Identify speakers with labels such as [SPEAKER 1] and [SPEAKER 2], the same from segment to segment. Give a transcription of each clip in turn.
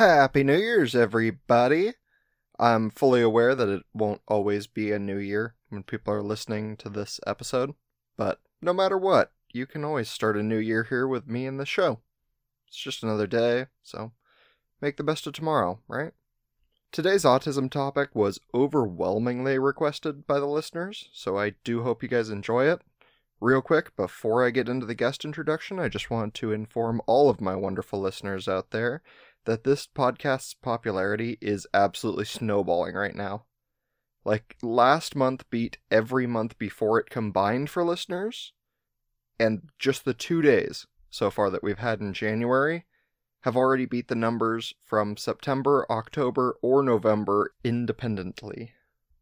[SPEAKER 1] Happy New Year's, everybody! I'm fully aware that it won't always be a new year when people are listening to this episode, but no matter what, you can always start a new year here with me in the show. It's just another day, so make the best of tomorrow, right? Today's autism topic was overwhelmingly requested by the listeners, so I do hope you guys enjoy it. Real quick, before I get into the guest introduction, I just want to inform all of my wonderful listeners out there that this podcast's popularity is absolutely snowballing right now. Like, last month beat every month before it combined for listeners, and just the two days so far that we've had in January have already beat the numbers from September, October, or November independently.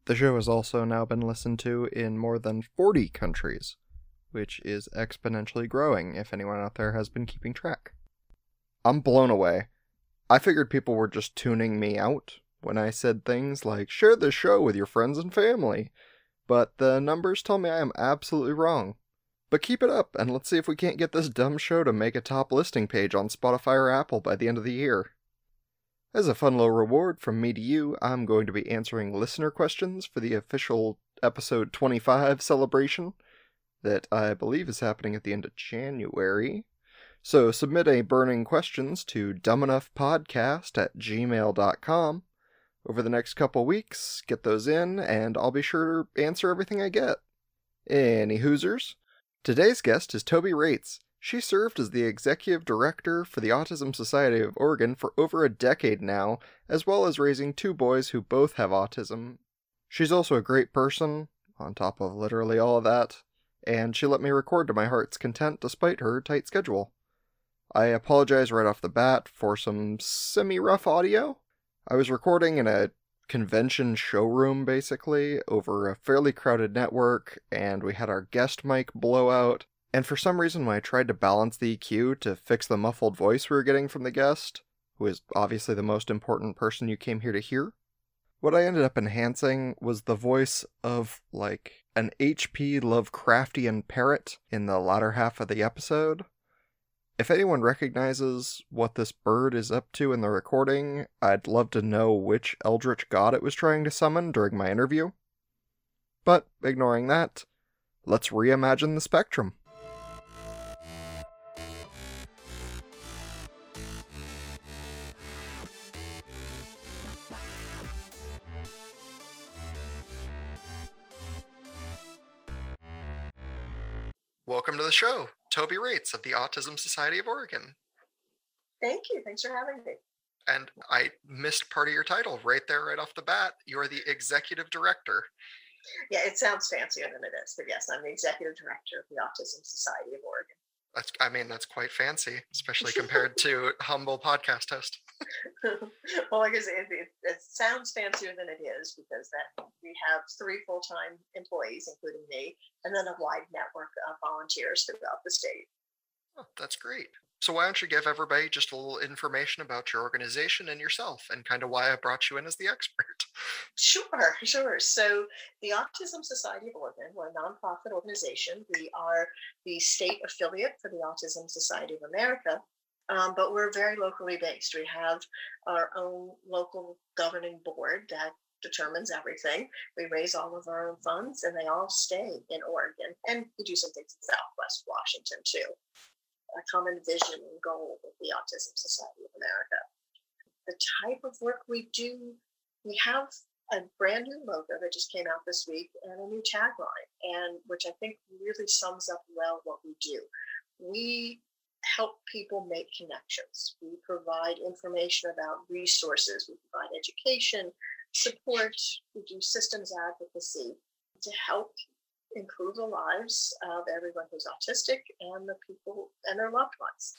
[SPEAKER 1] The show has also now been listened to in more than 40 countries, which is exponentially growing if anyone out there has been keeping track. I'm blown away. I figured people were just tuning me out when I said things like, share this show with your friends and family, but the numbers tell me I am absolutely wrong. But keep it up, and let's see if we can't get this dumb show to make a top listing page on Spotify or Apple by the end of the year. As a fun little reward from me to you, I'm going to be answering listener questions for the official episode 25 celebration that I believe is happening at the end of January. So submit a burning questions to dumbenoughpodcast at gmail.com over the next couple weeks. Get those in, and I'll be sure to answer everything I get. Any Hoosers? Today's guest is Toby Rates. She served as the executive director for the Autism Society of Oregon for over a decade now, as well as raising two boys who both have autism. She's also a great person, on top of literally all of that, and she let me record to my heart's content despite her tight schedule. I apologize right off the bat for some semi rough audio. I was recording in a convention showroom basically over a fairly crowded network, and we had our guest mic blow out. And for some reason, when I tried to balance the EQ to fix the muffled voice we were getting from the guest, who is obviously the most important person you came here to hear, what I ended up enhancing was the voice of, like, an H.P. Lovecraftian parrot in the latter half of the episode. If anyone recognizes what this bird is up to in the recording, I'd love to know which eldritch god it was trying to summon during my interview. But ignoring that, let's reimagine the spectrum. The show, Toby Rates of the Autism Society of Oregon.
[SPEAKER 2] Thank you. Thanks for having me.
[SPEAKER 1] And I missed part of your title right there, right off the bat. You're the executive director.
[SPEAKER 2] Yeah, it sounds fancier than it is, but yes, I'm the executive director of the Autism Society of Oregon.
[SPEAKER 1] That's, I mean, that's quite fancy, especially compared to humble podcast host.
[SPEAKER 2] well, like I it, it, it, sounds fancier than it is because that we have three full-time employees, including me, and then a wide network of volunteers throughout the state.
[SPEAKER 1] Oh, that's great. So why don't you give everybody just a little information about your organization and yourself and kind of why I brought you in as the expert?
[SPEAKER 2] Sure, sure. So the Autism Society of Oregon, we're a nonprofit organization. We are the state affiliate for the Autism Society of America, um, but we're very locally based. We have our own local governing board that determines everything. We raise all of our own funds and they all stay in Oregon. And we do some things in Southwest Washington too a common vision and goal with the Autism Society of America. The type of work we do, we have a brand new logo that just came out this week and a new tagline, and which I think really sums up well what we do. We help people make connections. We provide information about resources. We provide education, support. We do systems advocacy to help improve the lives of everyone who's autistic and the people and their loved ones.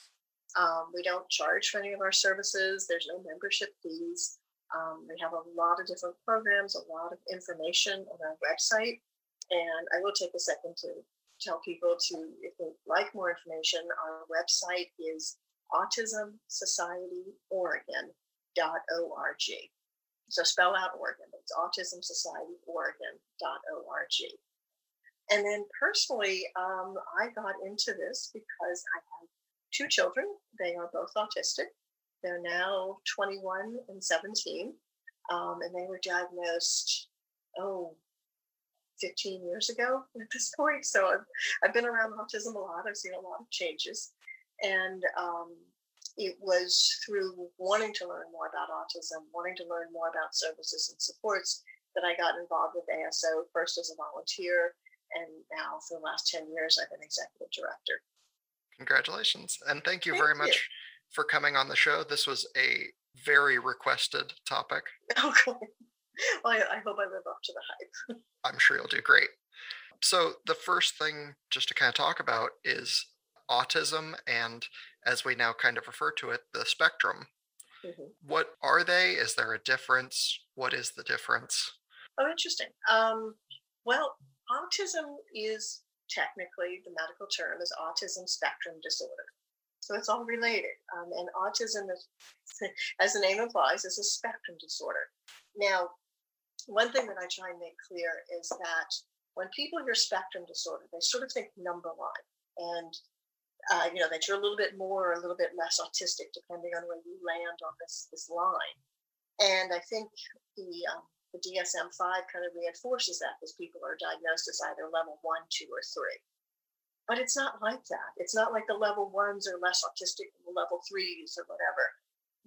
[SPEAKER 2] Um, we don't charge for any of our services. There's no membership fees. Um, we have a lot of different programs, a lot of information on our website. And I will take a second to tell people to, if they like more information, our website is autismsocietyoregon.org. So spell out Oregon. It's autismsocietyOregon.org. And then personally, um, I got into this because I have two children. They are both autistic. They're now 21 and 17, um, and they were diagnosed, oh, 15 years ago at this point. So I've, I've been around autism a lot. I've seen a lot of changes. And um, it was through wanting to learn more about autism, wanting to learn more about services and supports that I got involved with ASO, first as a volunteer, and now for the last 10 years, I've been executive director.
[SPEAKER 1] Congratulations. And thank you
[SPEAKER 2] thank
[SPEAKER 1] very
[SPEAKER 2] you.
[SPEAKER 1] much for coming on the show. This was a very requested topic.
[SPEAKER 2] Oh, cool. Well, I, I hope I live up to the hype.
[SPEAKER 1] I'm sure you'll do great. So, the first thing just to kind of talk about is autism, and as we now kind of refer to it, the spectrum.
[SPEAKER 2] Mhm.
[SPEAKER 1] What are they? Is there a difference? What is the difference?
[SPEAKER 2] Oh, interesting. Um, well, autism is technically the medical term is autism spectrum disorder. So it's all related. Um, and autism, is, as the name implies, is a spectrum disorder. Now, one thing that I try and make clear is that when people hear spectrum disorder, they sort of think number line. And uh, you know that you're a little bit more or a little bit less autistic depending on where you land on this this line. And I think the um, the DSM-5 kind of reinforces that because people are diagnosed as either level one, two, or three. But it's not like that. It's not like the level ones are less autistic than the level threes or whatever.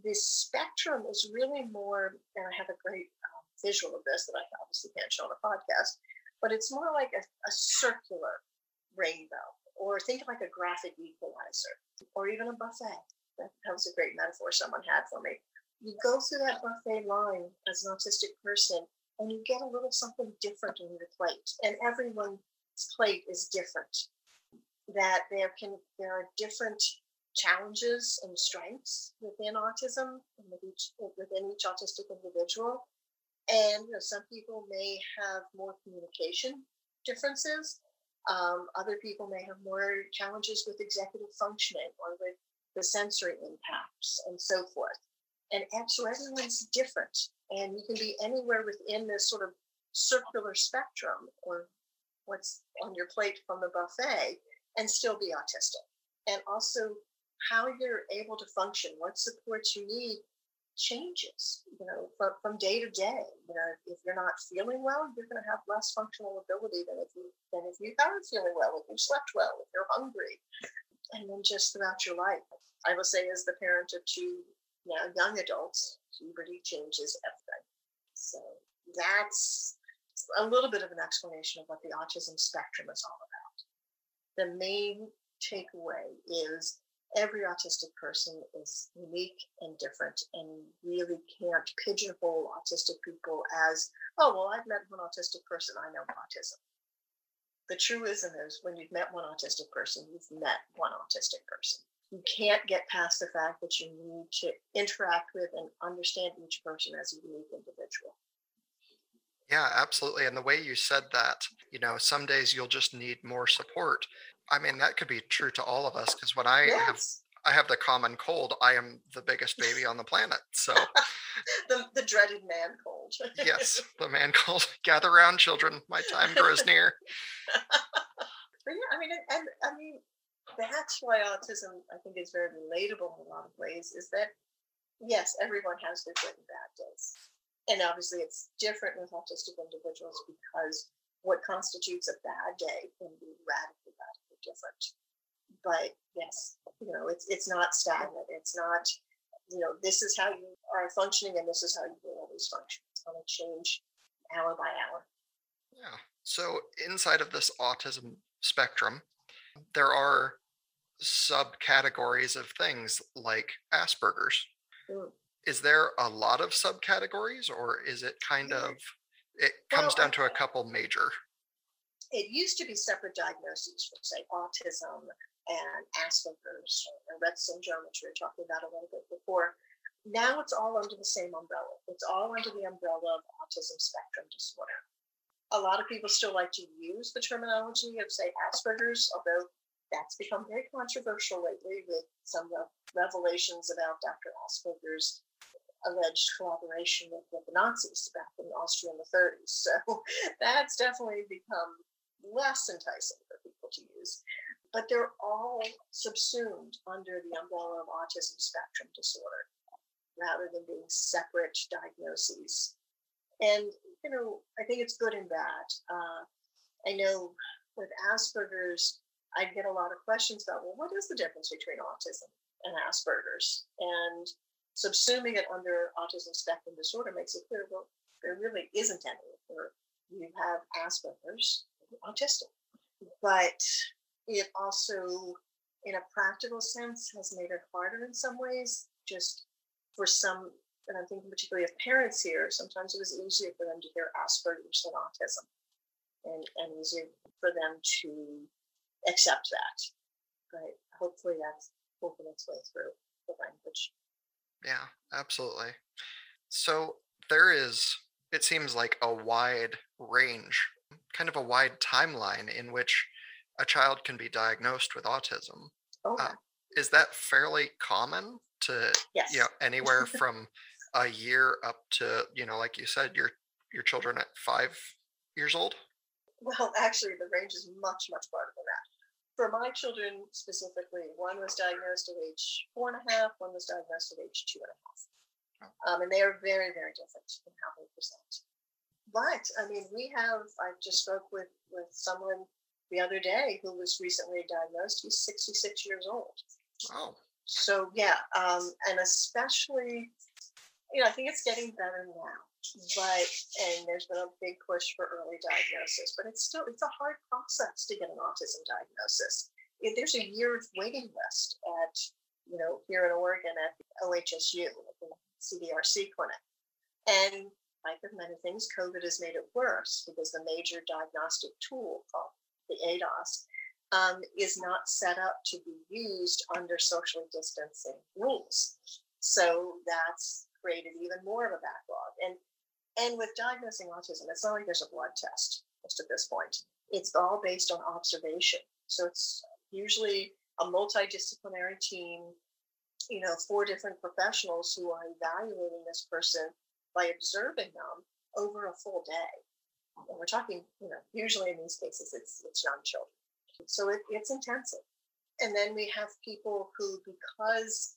[SPEAKER 2] The spectrum is really more, and I have a great um, visual of this that I obviously can't show on a podcast, but it's more like a, a circular rainbow, or think of like a graphic equalizer, or even a buffet. That was a great metaphor someone had for me you go through that buffet line as an autistic person and you get a little something different on your plate and everyone's plate is different. That there can there are different challenges and strengths within autism and with each, within each autistic individual. And you know, some people may have more communication differences um, other people may have more challenges with executive functioning or with the sensory impacts and so forth and so everyone's different. And you can be anywhere within this sort of circular spectrum or what's on your plate from the buffet and still be autistic. And also how you're able to function what supports you need changes you know from, from day to day. You know if you're not feeling well you're going to have less functional ability than if you than if you are feeling well if you slept well if you're hungry. And then just throughout your life i will say as the parent of two know, young adults, puberty changes everything. So that's a little bit of an explanation of what the autism spectrum is all about. The main takeaway is every autistic person is unique and different and really can't pigeonhole autistic people as, oh, well, I've met one autistic person, I know autism. The truism is when you've met one autistic person, you've met one autistic person you can't get past the fact that you need to interact with and understand each person as a unique individual.
[SPEAKER 1] Yeah, absolutely. And the way you said that, you know, some days you'll just need more support. I mean, that could be true to all of us because when I yes. have I have the common cold, I am the biggest baby on the planet. So
[SPEAKER 2] the, the dreaded man cold.
[SPEAKER 1] yes, the man cold. Gather round, children. My time grows near.
[SPEAKER 2] but yeah, I mean, and I mean, that's why autism, I think, is very relatable in a lot of ways. Is that yes, everyone has their good and bad days, and obviously it's different with autistic individuals because what constitutes a bad day can be radically, radically different. But yes, you know, it's it's not stagnant. It's not, you know, this is how you are functioning, and this is how you will always function. It's going to change hour by hour.
[SPEAKER 1] Yeah. So inside of this autism spectrum, there are subcategories of things like Asperger's. Is there a lot of subcategories, or is it kind hmm. of it comes well, down to a couple major?
[SPEAKER 2] It used to be separate diagnoses for, say, autism and Asperger's or Rett syndrome, which we were talking about a little bit before. Now it's all under the same umbrella. It's all under the umbrella of autism spectrum disorder. A lot of people still like to use the terminology of, say, Asperger's, although that's become very controversial lately with some revelations about Dr. Asperger's alleged collaboration with, with the Nazis back in Austria in the 30s. So that's definitely become less enticing for people to use. But they're all subsumed under the umbrella of autism spectrum disorder. rather than being separate diagnoses. And, you know, I think it's good and bad. Uh, I know with Asperger's, I get a lot of questions about, well, what is the difference between autism and Asperger's? And subsuming it under autism spectrum disorder makes it clear, well, there really isn't any. Or you have Asperger's, autistic. But it also, in a practical sense, has made it harder in some ways, just for some, and I'm thinking particularly of parents here, sometimes it was easier for them to hear Asperger's than autism and, and easier for them to accept that. But hopefully that's working its way through the language.
[SPEAKER 1] Yeah, absolutely. So there is, it seems like a wide range, kind of a wide timeline in which a child can be diagnosed with autism.
[SPEAKER 2] Okay. Uh,
[SPEAKER 1] is that fairly common to
[SPEAKER 2] yes.
[SPEAKER 1] you know anywhere from a year up to you know like you said your your children at five years old
[SPEAKER 2] well, actually, the range is much, much broader than that. For my children specifically, one was diagnosed at age four and a half, one was diagnosed at age two and a half. Um, and they are very, very different in how they present. But I mean, we have, I just spoke with, with someone the other day who was recently diagnosed. He's 66 years old.
[SPEAKER 1] Wow.
[SPEAKER 2] So, yeah. Um, and especially, you know, I think it's getting better now but and there's been a big push for early diagnosis but it's still it's a hard process to get an autism diagnosis. There's a year's waiting list at you know here in oregon at ohsu the cdrc clinic. And like with many things covid has made it worse because the major diagnostic tool called the ados um, is not set up to be used under socially distancing rules. So that's created even more of a backlog and and with diagnosing autism, it's not like there's a blood test just at this point. It's all based on observation. So it's usually a multidisciplinary team, you know, four different professionals who are evaluating this person by observing them over a full day. And we're talking, you know, usually in these cases, it's it's young children. So it, it's intensive. And then we have people who, because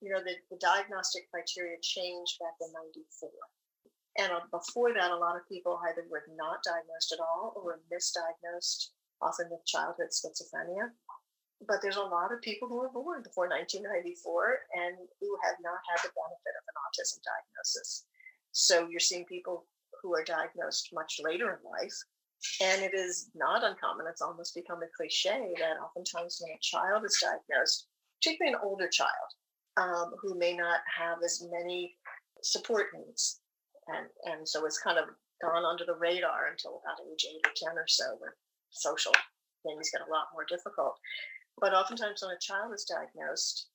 [SPEAKER 2] you know, the, the diagnostic criteria changed back in 94. And uh, before that, a lot of people either were not diagnosed at all or were misdiagnosed, often with childhood schizophrenia. But there's a lot of people who were born before 1994 and who have not had the benefit of an autism diagnosis. So you're seeing people who are diagnosed much later in life. And it is not uncommon, it's almost become a cliche that oftentimes when a child is diagnosed, particularly an older child um, who may not have as many support needs and and so it's kind of gone under the radar until about age eight or ten or so, where social things get a lot more difficult. But oftentimes, when a child is diagnosed,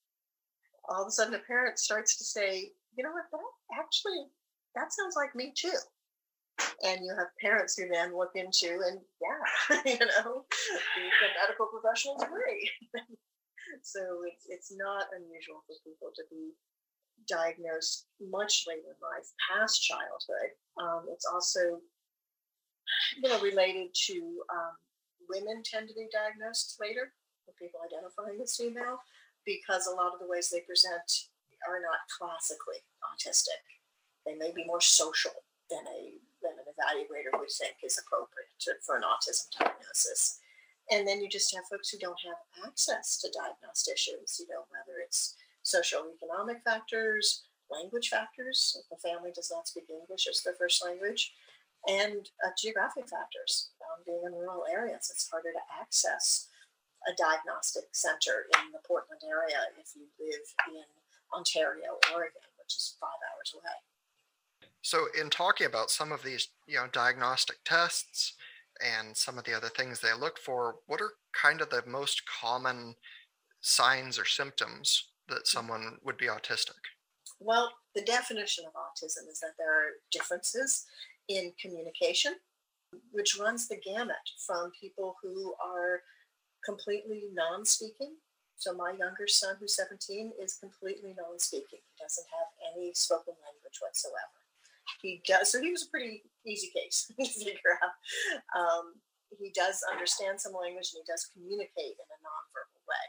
[SPEAKER 2] all of a sudden, a parent starts to say, "You know what? That actually, that sounds like me too." And you have parents who then look into, and yeah, you know, the, the medical professionals agree. so it's it's not unusual for people to be diagnosed much later in life, past childhood. Um, it's also, you know, related to um, women tend to be diagnosed later, with people identifying as female, because a lot of the ways they present are not classically autistic. They may be more social than a than an evaluator would think is appropriate to, for an autism diagnosis. And then you just have folks who don't have access to diagnosed issues, you know, whether it's socioeconomic factors, language factors, if the family does not speak English as their first language, and uh, geographic factors. Um, being in rural areas, it's harder to access a diagnostic center in the Portland area if you live in Ontario, Oregon, which is five hours away.
[SPEAKER 1] So, in talking about some of these, you know, diagnostic tests and some of the other things they look for, what are kind of the most common signs or symptoms that hmm. someone would be autistic?
[SPEAKER 2] Well, the definition of autism is that there are differences in communication, which runs the gamut from people who are completely non speaking. So, my younger son, who's 17, is completely non speaking. He doesn't have any spoken language whatsoever. He does, so he was a pretty easy case to figure out. Um, he does understand some language and he does communicate in a nonverbal way.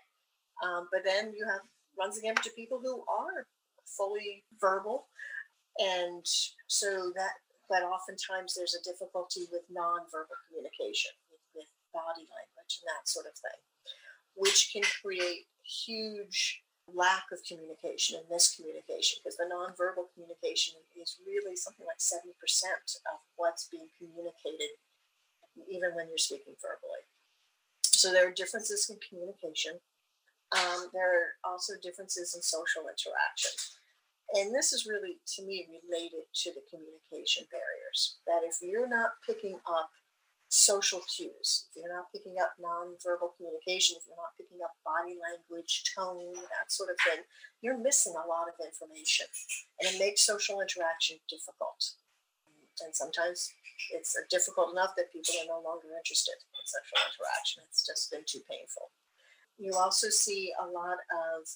[SPEAKER 2] Um, but then you have runs again to people who are fully verbal. And so that, but oftentimes there's a difficulty with nonverbal communication, with, with body language and that sort of thing, which can create huge lack of communication and miscommunication because the nonverbal communication is really something like 70% of what's being communicated even when you're speaking verbally. So there are differences in communication. Um, there are also differences in social interaction. And this is really, to me, related to the communication barriers. That if you're not picking up social cues, if you're not picking up nonverbal communication, if you're not picking up body language, tone, that sort of thing, you're missing a lot of information. And it makes social interaction difficult. And sometimes it's difficult enough that people are no longer interested in social interaction. It's just been too painful. You also see a lot of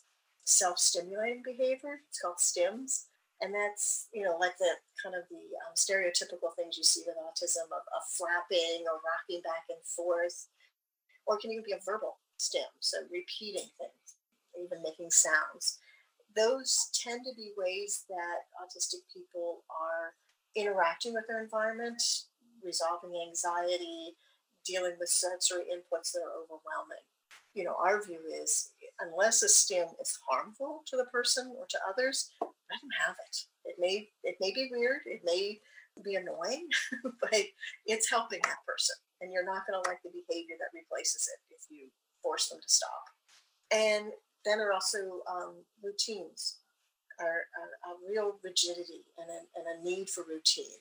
[SPEAKER 2] self stimulating behavior. It's called STIMs and that's you know like the kind of the um, stereotypical things you see with autism of, of, flapping or rocking back and forth. Or it can even be a verbal stim so repeating things even making sounds. Those tend to be ways that autistic people are interacting with their environment resolving anxiety dealing with sensory inputs that are overwhelming. You know our view is unless a stim is harmful to the person or to others let them have it. It may it may be weird, it may be annoying, but it's helping that person. And you're not going to like the behavior that replaces it if you force them to stop. And then there are also um, routines, are a, a, real rigidity and a, and a need for routine.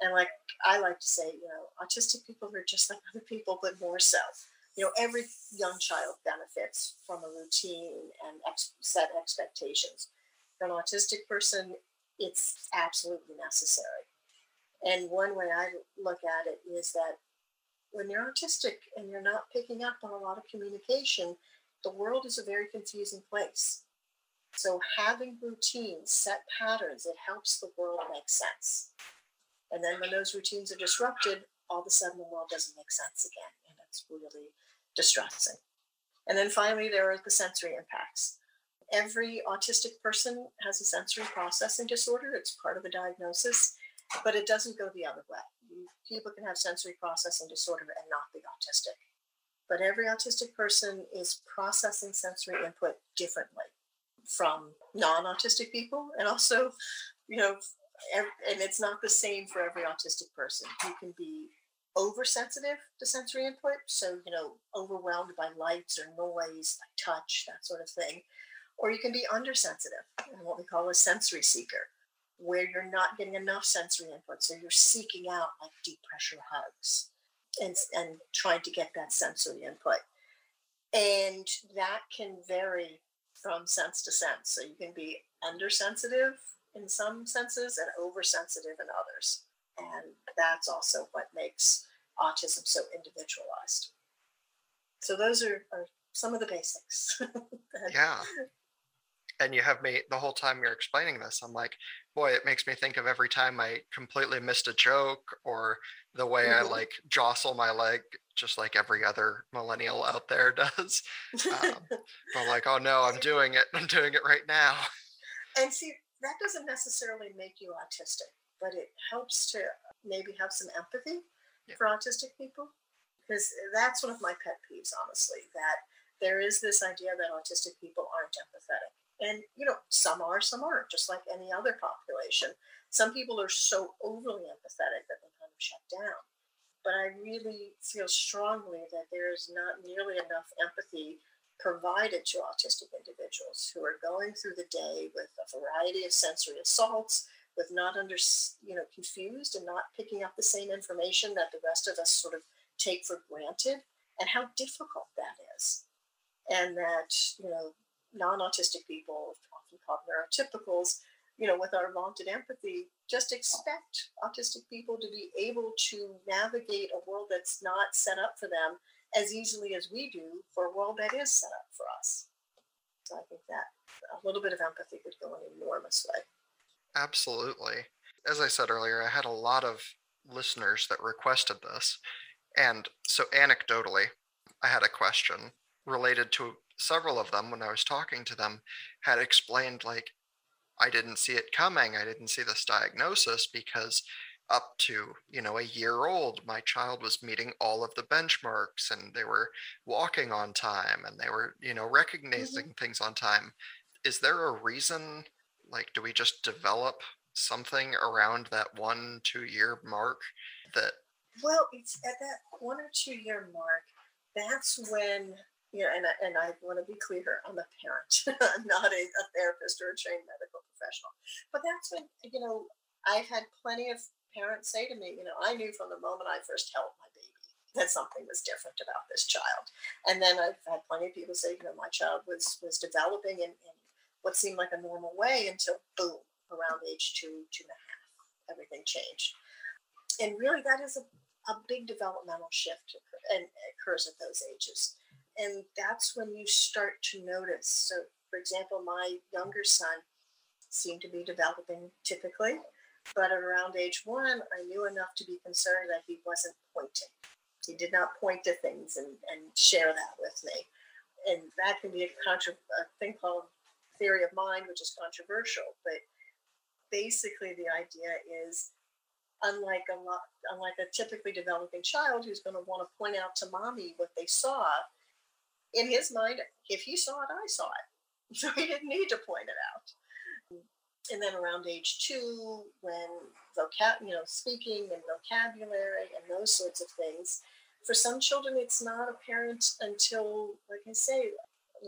[SPEAKER 2] And like I like to say, you know, autistic people are just like other people, but more so. You know, every young child benefits from a routine and ex- set expectations for an autistic person, it's absolutely necessary. And one way I look at it is that when you're autistic and you're not picking up on a lot of communication, the world is a very confusing place. So having routines, set patterns, it helps the world make sense. And then when those routines are disrupted, all of a sudden the world doesn't make sense again. And it's really distressing. And then finally, there are the sensory impacts every autistic person has a sensory processing disorder. It's part of the diagnosis, but it doesn't go the other way. People can have sensory processing disorder and not be autistic. But every autistic person is processing sensory input differently from non autistic people. And also, you know, and it's not the same for every autistic person. You can be oversensitive to sensory input, so, you know, overwhelmed by lights or noise, like touch, that sort of thing or you can be undersensitive what we call a sensory seeker, where you're not getting enough sensory input. So you're seeking out like deep pressure hugs and, and trying to get that sensory input. And that can vary from sense to sense. So you can be undersensitive in some senses and oversensitive in others. And that's also what makes autism so individualized. So those are, are some of the basics.
[SPEAKER 1] yeah and you have me the whole time you're explaining this i'm like boy it makes me think of every time i completely missed a joke or the way mm-hmm. i like jostle my leg just like every other millennial out there does um, i'm like oh no i'm doing it i'm doing it right now
[SPEAKER 2] and see that doesn't necessarily make you autistic but it helps to maybe have some empathy yeah. for autistic people because that's one of my pet peeves honestly that there is this idea that autistic people aren't empathetic and, you know, some are, some aren't, just like any other population. Some people are so overly empathetic that they kind of shut down. But I really feel strongly that there is not nearly enough empathy provided to autistic individuals who are going through the day with a variety of sensory assaults, with not under, you know, confused and not picking up the same information that the rest of us sort of take for granted, and how difficult that is. And that, you know, non-autistic people, often called neurotypicals, you know, with our vaunted empathy, just expect autistic people to be able to navigate a world that's not set up for them as easily as we do for a world that is set up for us. So I think that a little bit of empathy could go an enormous way.
[SPEAKER 1] Absolutely. As I said earlier, I had a lot of listeners that requested this. And so, anecdotally, I had a question related to several of them when I was talking to them had explained like I didn't see it coming. I didn't see this diagnosis because up to you know a year old my child was meeting all of the benchmarks and they were walking on time and they were you know
[SPEAKER 2] Mm-hmm.
[SPEAKER 1] recognizing things on time is there a reason like do we just develop something around that one two year mark that
[SPEAKER 2] Well, it's at that one or two year mark. That's when you know, and I, and I want to be clear. I'm a parent. Not a, a therapist or a trained medical professional. But that's when you know I've had plenty of parents say to me, you know, I knew from the moment I first held my baby that something was different about this child. And then I've had plenty of people say, you know, my child was was developing in, in what seemed like a normal way until boom, around age two, two and a half, everything changed. And really, that is a a big developmental shift and occurs at those ages. And that's when you start to notice. So, for example, my younger son seemed to be developing typically, but at around age one, I knew enough to be concerned that he wasn't pointing. He did not point to things and, and share that with me. And that can be a, contra- a thing called theory of mind, which is controversial. But basically, the idea is unlike a lot, unlike a typically developing child who's going to want to point out to mommy what they saw. In his mind, if he saw it, I saw it, so he didn't need to point it out. And then around age two, when vocab, you know, speaking and vocabulary and those sorts of things, for some children, it's not apparent until, like I say,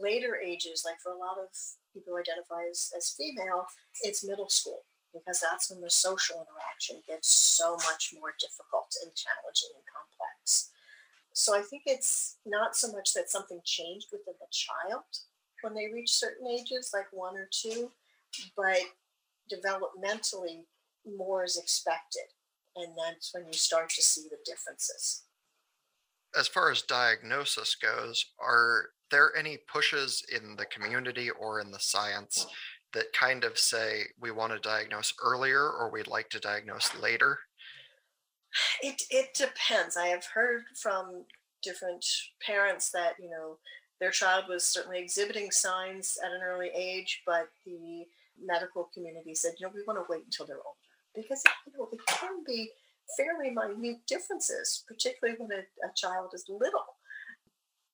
[SPEAKER 2] later ages. Like for a lot of people who identify as, as female, it's middle school because that's when the social interaction gets so much more difficult and challenging and complex. So I think it's not so much that something changed within the child when they reach certain ages, like one or two, but developmentally more is expected. And that's when you start to see the differences.
[SPEAKER 1] as far as diagnosis goes, are there any pushes in the community or in the science that kind of say we want to diagnose earlier or we'd like to diagnose later?
[SPEAKER 2] It it depends. I have heard from different parents that you know their child was certainly exhibiting signs at an early age, but the medical community said, you know, we want to wait until they're older because you know it can be fairly minute differences, particularly when a, a child is little,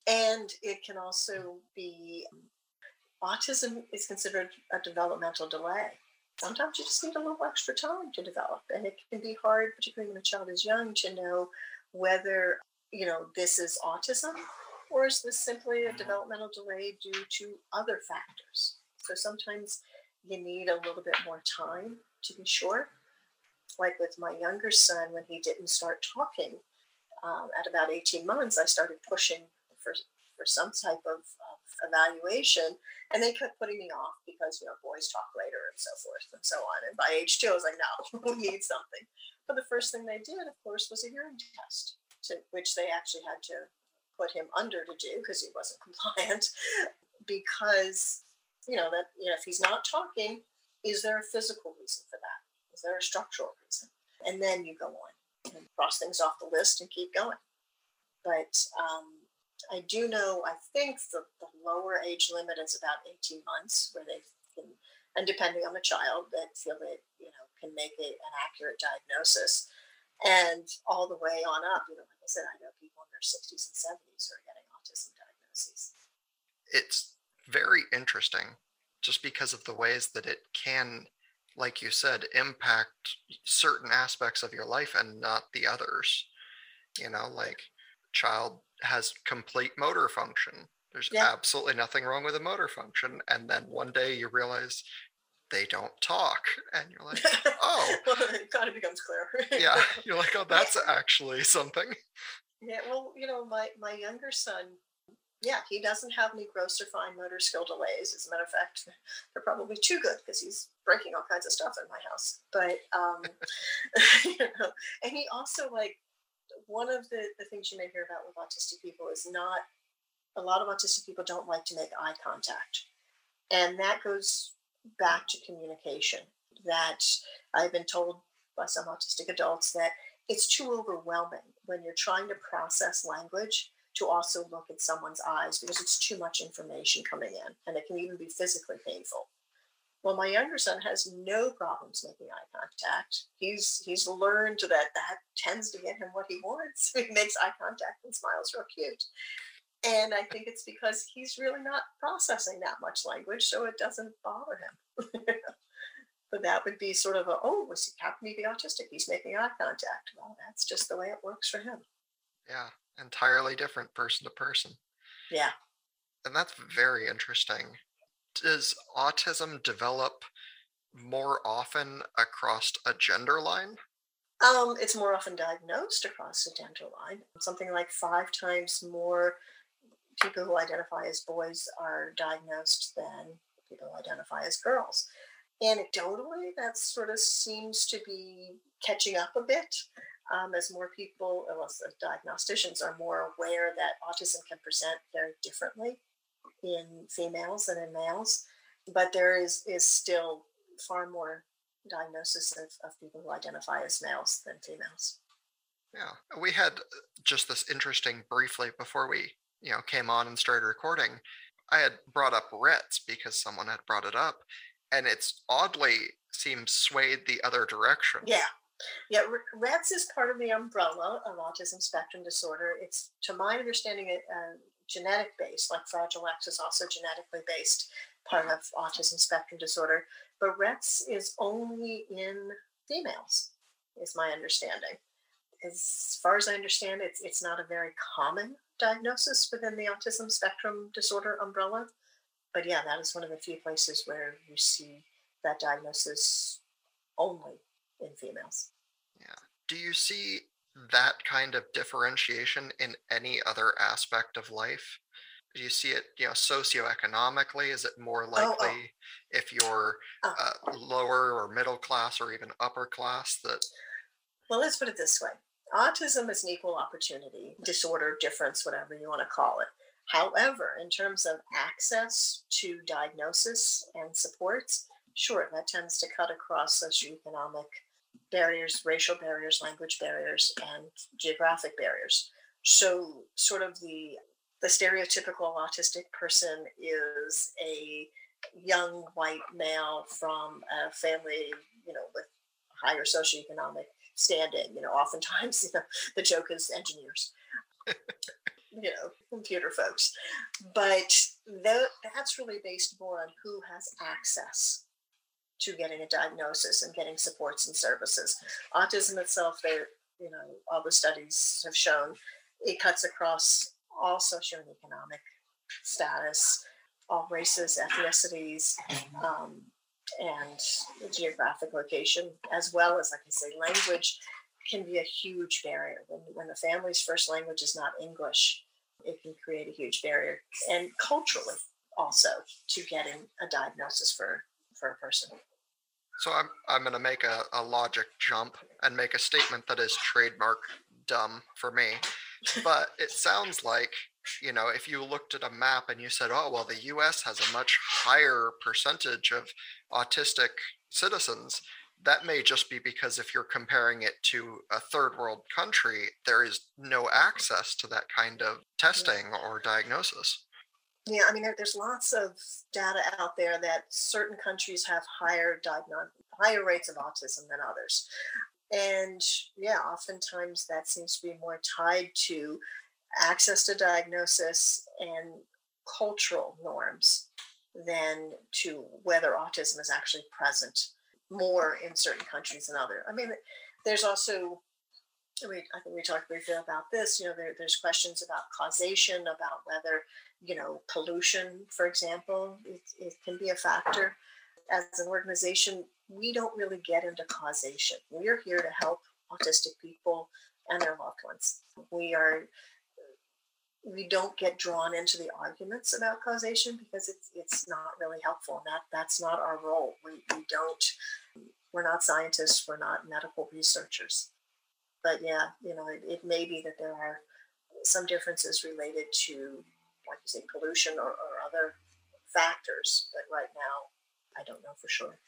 [SPEAKER 2] and it can also be autism is considered a developmental delay. Sometimes you just need a little extra time to develop and it can be hard particularly when a child is young to know whether you know this is autism or is this simply a developmental delay due to other factors. So sometimes you need a little bit more time to be sure. Like with my younger son when he didn't start talking um, at about 18 months i started pushing for, for some type of, of evaluation and they kept putting me off because you know boys talk later and so forth and so on. And by age two i was like no we need something. But the first thing they did of course was a hearing test to which they actually had to put him under to do because he wasn't compliant. Because you know that you know if he's not talking is there a physical reason for that? Is there a structural reason? And then you go on and cross things off the list and keep going. But um, I do know, I think the, the lower age limit is about 18 months where they can, and depending on the child, that feel that, you know, can make it an accurate diagnosis. And all the way on up, you know, like I said, I know people in their 60s and 70s who are getting autism diagnoses.
[SPEAKER 1] It's very interesting just because of the ways that it can, like you said, impact certain aspects of your life and not the others. You know, like child has complete motor function. There's
[SPEAKER 2] Yeah.
[SPEAKER 1] absolutely nothing wrong with a motor function. And then one day you realize they don't talk. And you're like, oh,
[SPEAKER 2] well, it kind of becomes clear.
[SPEAKER 1] yeah. You're like, oh, that's actually something.
[SPEAKER 2] Yeah, well, you know, my, my younger son, yeah, he doesn't have any gross or fine motor skill delays. As a matter of fact, they're probably too good because he's breaking all kinds of stuff in my house. But, um, you know, and he also, like, one of the, the things you may hear about with autistic people is not, a lot of autistic people don't like to make eye contact. And that goes back to communication. That I've been told by some autistic adults that it's too overwhelming when you're trying to process language to also look at someone's eyes because it's too much information coming in and it can even be physically painful Well, my younger son has no problems making eye contact. He's he's learned that that tends to get him what he wants. He makes eye contact and smiles real cute. And I think it's because he's really not processing that much language, so it doesn't bother him. but that would be sort of a oh, was how can he be autistic? He's making eye contact. Well, that's just the way it works for him.
[SPEAKER 1] Yeah, entirely different person to person.
[SPEAKER 2] Yeah.
[SPEAKER 1] And that's very interesting does autism develop more often across a gender line?
[SPEAKER 2] Um, it's more often diagnosed across a gender line. Something like five times more people who identify as boys are diagnosed than people who identify as girls. Anecdotally, that sort of seems to be catching up a bit um, as more people, unless the diagnosticians are more aware that autism can present very differently in females than in males, but there is is still far more diagnosis of, of people who identify as males than females.
[SPEAKER 1] Yeah, we had just this interesting briefly before we you know came on and started recording. I had brought up Rett's because someone had brought it up, and it's oddly seems swayed the other direction.
[SPEAKER 2] Yeah, yeah, Rett's is part of the umbrella of autism spectrum disorder. It's, to my understanding, uh, genetic based, like Fragile X is also genetically based part of autism spectrum disorder. But Rett's is only in females, is my understanding. As far as I understand, it's it's not a very common diagnosis within the autism spectrum disorder umbrella. But yeah, that is one of the few places where you see that diagnosis only in females.
[SPEAKER 1] Yeah. Do you see that kind of differentiation in any other aspect of life? Do you see it, you know, socioeconomically? Is it more likely oh, oh. if you're oh. uh, lower or middle class or even upper class that?
[SPEAKER 2] Well, let's put it this way: autism is an equal opportunity disorder, difference, whatever you want to call it. However, in terms of access to diagnosis and supports, sure, that tends to cut across socioeconomic barriers, racial barriers, language barriers, and geographic barriers. So, sort of the the stereotypical autistic person is a young white male from a family, you know, with higher socioeconomic standing. You know, oftentimes you know, the joke is engineers, you know, computer folks. But that, that's really based more on who has access to getting a diagnosis and getting supports and services. Autism itself, there, you know, all the studies have shown it cuts across all socioeconomic status, all races, ethnicities, um, and geographic location, as well as, like I say, language can be a huge barrier. When, when the family's first language is not English, it can create a huge barrier. And culturally, also, to getting a diagnosis for, for a person.
[SPEAKER 1] So I'm I'm going to make a, a logic jump and make a statement that is trademark dumb for me. But it sounds like, you know, if you looked at a map and you said, oh, well, the US has a much higher percentage of autistic citizens, that may just be because if you're comparing it to a third world country, there is no access to that kind of testing or diagnosis.
[SPEAKER 2] Yeah, I mean, there, there's lots of data out there that certain countries have higher diagnos- higher rates of autism than others, and yeah, oftentimes that seems to be more tied to access to diagnosis and cultural norms than to whether autism is actually present more in certain countries than other. I mean, there's also we, I think we talked briefly about this. You know, there, there's questions about causation, about whether you know, pollution, for example, it, it can be a factor. As an organization, we don't really get into causation. We are here to help autistic people and their loved ones. We are we don't get drawn into the arguments about causation because it's it's not really helpful. And that that's not our role. We we don't we're not scientists, we're not medical researchers. But yeah, you know, it, it may be that there are some differences related to like you say, pollution or, or other factors. But right now, I don't know for sure.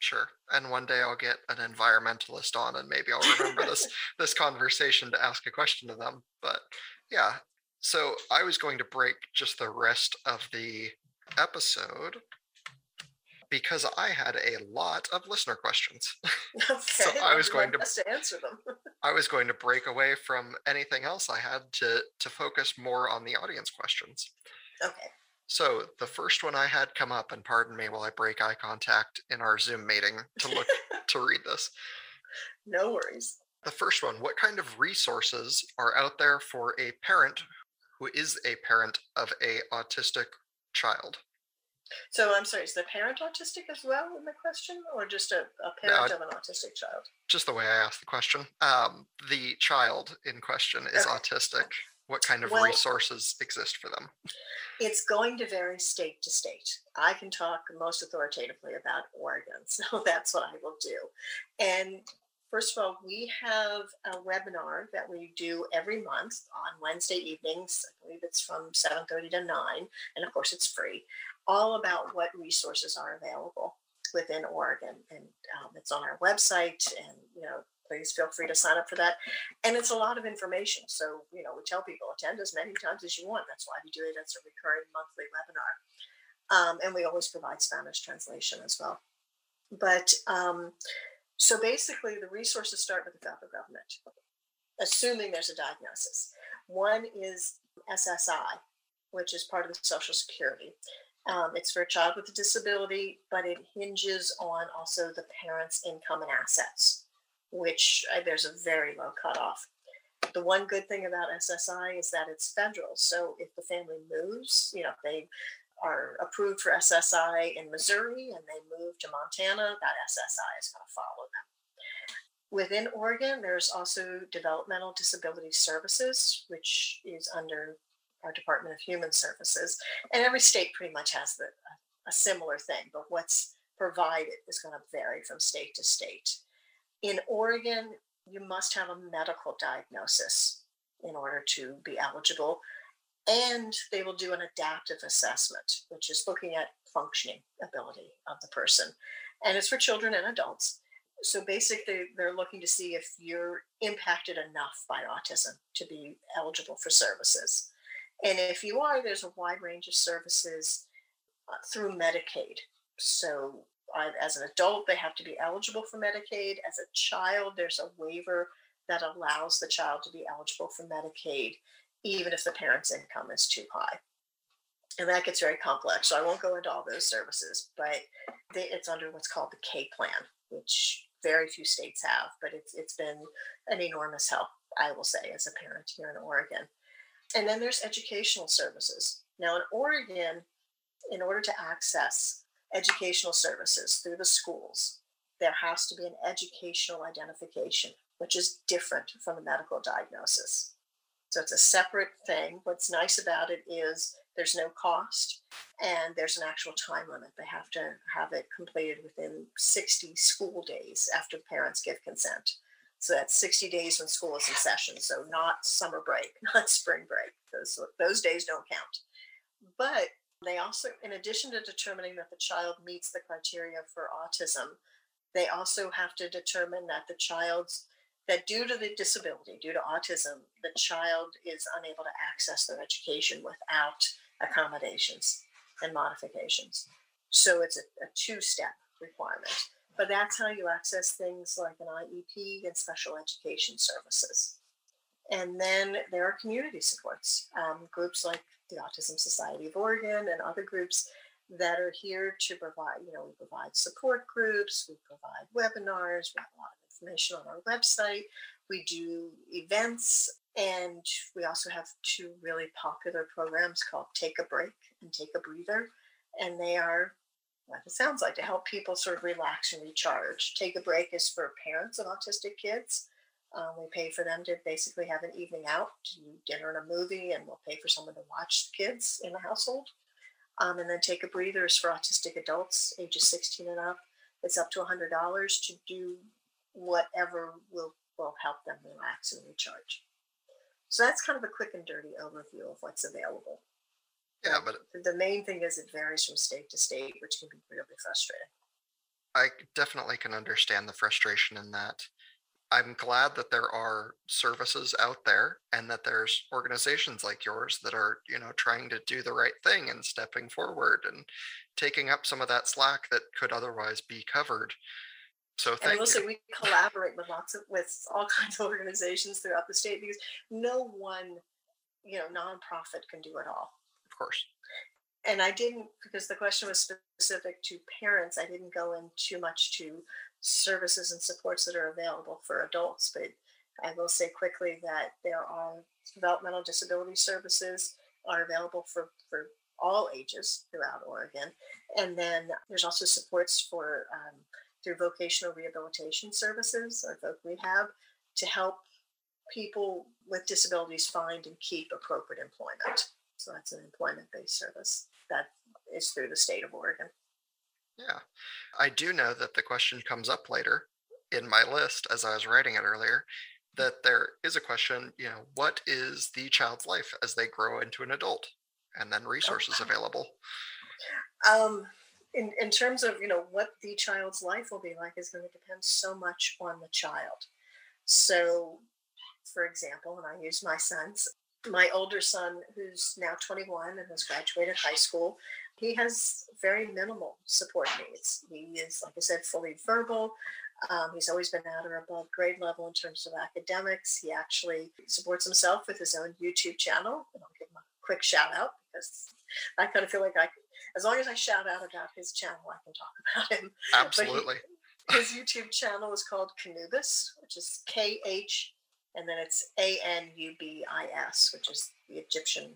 [SPEAKER 1] Sure. And one day I'll get an environmentalist on and maybe I'll remember this this conversation to ask a question to them. But yeah. So I was going to break just the rest of the episode because I had a lot of listener questions.
[SPEAKER 2] Okay,
[SPEAKER 1] so I was going to
[SPEAKER 2] to answer them.
[SPEAKER 1] I was going to break away from anything else I had to to focus more on the audience questions.
[SPEAKER 2] okay.
[SPEAKER 1] So the first one I had come up, and pardon me while I break eye contact in our Zoom meeting to look to read this.
[SPEAKER 2] No worries.
[SPEAKER 1] The first one, what kind of resources are out there for a parent who is a parent of a autistic child?
[SPEAKER 2] So I'm sorry, is the parent autistic as well in the question, or just a, a parent of an autistic child?
[SPEAKER 1] Just the way I asked the question. Um, the child in question is
[SPEAKER 2] Okay.
[SPEAKER 1] autistic. What kind of
[SPEAKER 2] Well-
[SPEAKER 1] resources exist for them?
[SPEAKER 2] It's going to vary state to state. I can talk most authoritatively about Oregon, so that's what I will do. And first of all, we have a webinar that we do every month on Wednesday evenings. I believe it's from 7:30 to 9, and of course it's free. All about what resources are available within Oregon, and um, it's on our website. And you know, please feel free to sign up for that. And it's a lot of information. So, you know, we tell people attend as many times as you want. That's why we do it as a recurring monthly webinar. Um, and we always provide Spanish translation as well. But um, so basically, the resources start with the federal government, assuming there's a diagnosis. One is SSI, which is part of the Social Security. Um, it's for a child with a disability, but it hinges on also the parent's income and assets which uh, there's a very low cutoff. The one good thing about SSI is that it's federal. So if the family moves, you know, they are approved for SSI in Missouri and they move to Montana, that SSI is going to follow them. Within Oregon, there's also Developmental Disability Services, which is under our Department of Human Services. And every state pretty much has the, a similar thing, but what's provided is going to vary from state to state in Oregon, you must have a medical diagnosis in order to be eligible. And they will do an adaptive assessment, which is looking at functioning ability of the person. And it's for children and adults. So basically, they're looking to see if you're impacted enough by autism to be eligible for services. And if you are, there's a wide range of services uh, through Medicaid. So as an adult, they have to be eligible for Medicaid. As a child, there's a waiver that allows the child to be eligible for Medicaid, even if the parent's income is too high. And that gets very complex. So I won't go into all those services, but they, it's under what's called the K plan, which very few states have, but it's, it's been an enormous help, I will say, as a parent here in Oregon. And then there's educational services. Now, in Oregon, in order to access educational services through the schools, there has to be an educational identification, which is different from a medical diagnosis. So it's a separate thing. What's nice about it is there's no cost and there's an actual time limit. They have to have it completed within 60 school days after parents give consent. So that's 60 days when school is in session. So not summer break, not spring break. Those, those days don't count. But they also, in addition to determining that the child meets the criteria for autism, they also have to determine that the child's that due to the disability, due to autism, the child is unable to access their education without accommodations and modifications. So it's a, a two-step requirement. But that's how you access things like an IEP and special education services. And then there are community supports, um, groups like the Autism Society of Oregon and other groups that are here to provide, you know, we provide support groups, we provide webinars, we have a lot of information on our website, we do events, and we also have two really popular programs called Take a Break and Take a Breather. And they are what it sounds like to help people sort of relax and recharge. Take a Break is for parents of autistic kids. Um, we pay for them to basically have an evening out, to dinner and a movie, and we'll pay for someone to watch the kids in the household. Um, and then Take a Breather is for autistic adults ages 16 and up. It's up to $100 to do whatever will, will help them relax and recharge. So that's kind of a quick and dirty overview of what's available.
[SPEAKER 1] Yeah, but
[SPEAKER 2] The main thing is it varies from state to state, which can be really frustrating.
[SPEAKER 1] I definitely can understand the frustration in that. I'm glad that there are services out there and that there's organizations like yours that are, you know, trying to do the right thing and stepping forward and taking up some of that slack that could otherwise be covered. So thank
[SPEAKER 2] and also
[SPEAKER 1] you.
[SPEAKER 2] we collaborate with lots of with all kinds of organizations throughout the state because no one, you know, nonprofit can do it all.
[SPEAKER 1] Course.
[SPEAKER 2] And I didn't because the question was specific to parents. I didn't go in too much to services and supports that are available for adults. But I will say quickly that there are developmental disability services are available for, for all ages throughout Oregon. And then there's also supports for um, through vocational rehabilitation services or voc rehab to help people with disabilities find and keep appropriate employment. So that's an employment based service that is through the state of Oregon.
[SPEAKER 1] Yeah. I do know that the question comes up later in my list as I was writing it earlier that there is a question, you know, what is the child's life as they grow into an adult? And then resources okay. available.
[SPEAKER 2] Um, in, in terms of, you know, what the child's life will be like is going to depend so much on the child. So, for example, and I use my sons, my older son, who's now 21 and has graduated high school, he has very minimal support needs. He is, like I said, fully verbal. Um, he's always been at or above grade level in terms of academics. He actually supports himself with his own YouTube channel. And I'll give him a quick shout out because I kind of feel like I, as long as I shout out about his channel, I can talk about him.
[SPEAKER 1] Absolutely.
[SPEAKER 2] He, his YouTube channel is called Khanubis, which is K H, and then it's A N U B I S, which is the Egyptian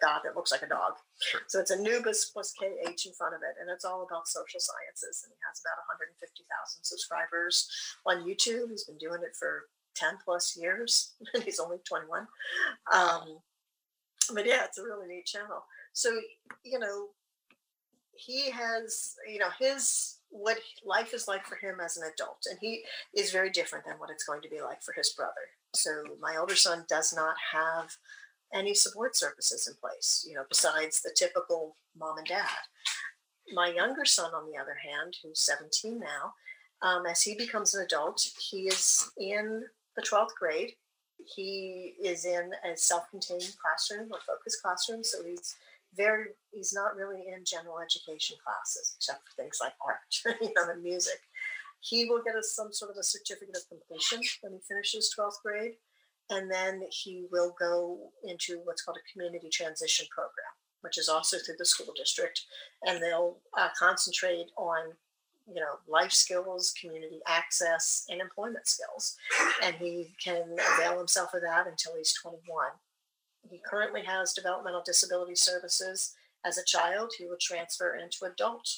[SPEAKER 2] god that looks like a dog. Sure. So it's Anubis plus KH in front of it, and it's all about social sciences. And he has about 150,000 subscribers on YouTube. He's been doing it for 10 plus years, and he's only 21. Um, but yeah, it's a really neat channel. So, you know, he has, you know, his what life is like for him as an adult, and he is very different than what it's going to be like for his brother. So, my older son does not have any support services in place, you know, besides the typical mom and dad. My younger son, on the other hand, who's 17 now, um, as he becomes an adult, he is in the 12th grade. He is in a self contained classroom or focused classroom. So he's very, he's not really in general education classes, except for things like art, you know, and music. He will get a, some sort of a certificate of completion when he finishes 12th grade and then he will go into what's called a community transition program, which is also through the school district, and they'll uh, concentrate on you know life skills, community access, and employment skills, and he can avail himself of that until he's 21. He currently has developmental disability services. As a child, he will transfer into adult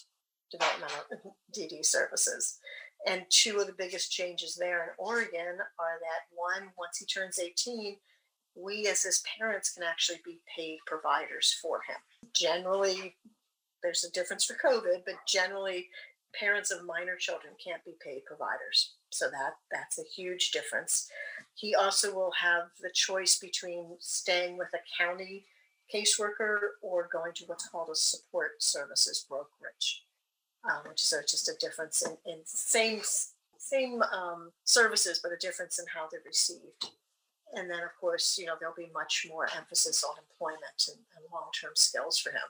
[SPEAKER 2] developmental DD services. And two of the biggest changes there in Oregon are that one, once he turns 18, we as his parents can actually be paid providers for him. Generally, there's a difference for COVID, but generally, parents of minor children can't be paid providers. So that that's a huge difference. He also will have the choice between staying with a county caseworker or going to what's called a support services brokerage um, so it's just a difference in, in same same um, services, but a difference in how they're received. And then, of course, you know, there'll be much more emphasis on employment and, and long term skills for him.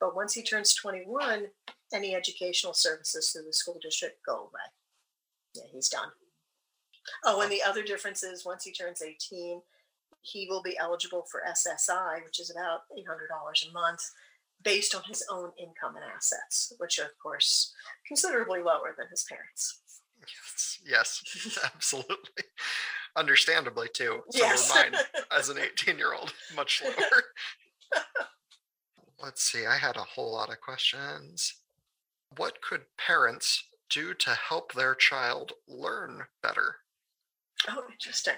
[SPEAKER 2] But once he turns 21, any educational services through the school district go away. Yeah, he's done. Oh, and the other difference is once he turns 18, he will be eligible for SSI, which is about $800 a month based on his own income and assets, which are, of course, considerably lower than his parents.
[SPEAKER 1] Yes, yes absolutely. Understandably, too. So
[SPEAKER 2] yes.
[SPEAKER 1] mine as an 18 year old, much lower. Let's see, I had a whole lot of questions. What could parents do to help their child learn better?
[SPEAKER 2] Oh, interesting.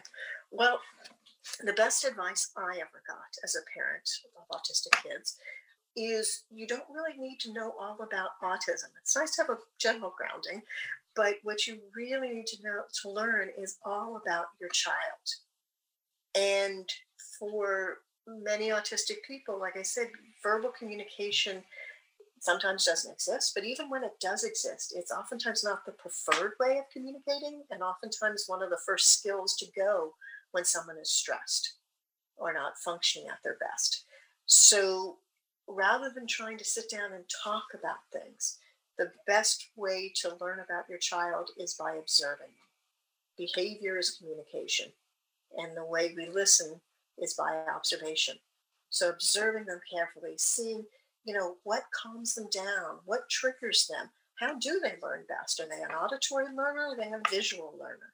[SPEAKER 2] Well, the best advice I ever got as a parent of autistic kids is you don't really need to know all about autism. It's nice to have a general grounding, but what you really need to know to learn is all about your child. And for many autistic people, like I said, verbal communication sometimes doesn't exist. But even when it does exist, it's oftentimes not the preferred way of communicating, and oftentimes one of the first skills to go when someone is stressed or not functioning at their best. So rather than trying to sit down and talk about things, the best way to learn about your child is by observing Behavior is communication, and the way we listen is by observation. So observing them carefully, seeing, you know, what calms them down, what triggers them, how do they learn best? Are they an auditory learner are they a visual learner?